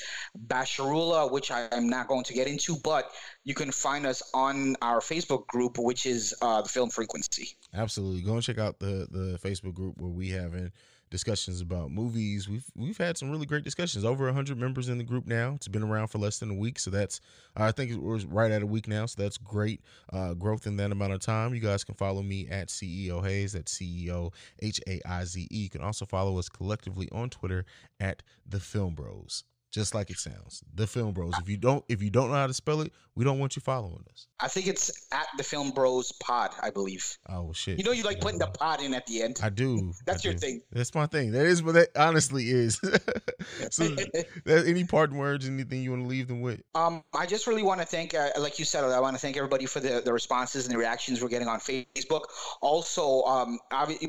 Basharula, which I am not going to get into. But you can find us on our Facebook group, which is uh, the Film Frequency. Absolutely. Go and check out the the Facebook group where we having discussions about movies. We've we've had some really great discussions. Over hundred members in the group now. It's been around for less than a week, so that's I think was right at a week now. So that's great uh, growth in that amount of time. You guys can follow me at CEO Haize. at CEO H A I Z E. You can also follow us collectively on Twitter at the Film Bros. Just like it sounds, the Film Bros. If you don't if you don't know how to spell it, we don't want you following us. I think it's at the Film Bros Pod, I believe. Oh shit. You know, you like putting the pod in at the end. I do. That's I your do. thing. That's my thing. That is what that honestly is. so, that, any parting words, anything you want to leave them with? Um, I just really want to thank, uh, like you said, I want to thank everybody for the, the responses and the reactions we're getting on Facebook. Also, um,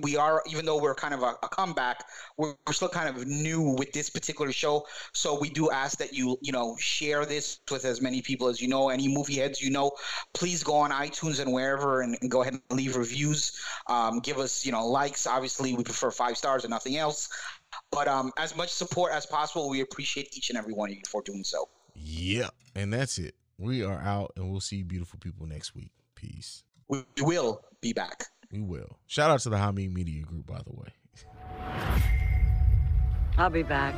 we are, even though we're kind of a, a comeback, we're, we're still kind of new with this particular show. So we do ask that you, you know, share this with as many people as you know. Any movie heads you know, please go on iTunes and wherever and, and go ahead and leave reviews. Um, give us, you know, likes. Obviously, we prefer five stars and nothing else. But um, as much support as possible, we appreciate each and every one of you for doing so. Yeah. And that's it. We are out and we'll see beautiful people next week. Peace. We will be back. We will. Shout out to the Hamid Media Group, by the way. I'll be back.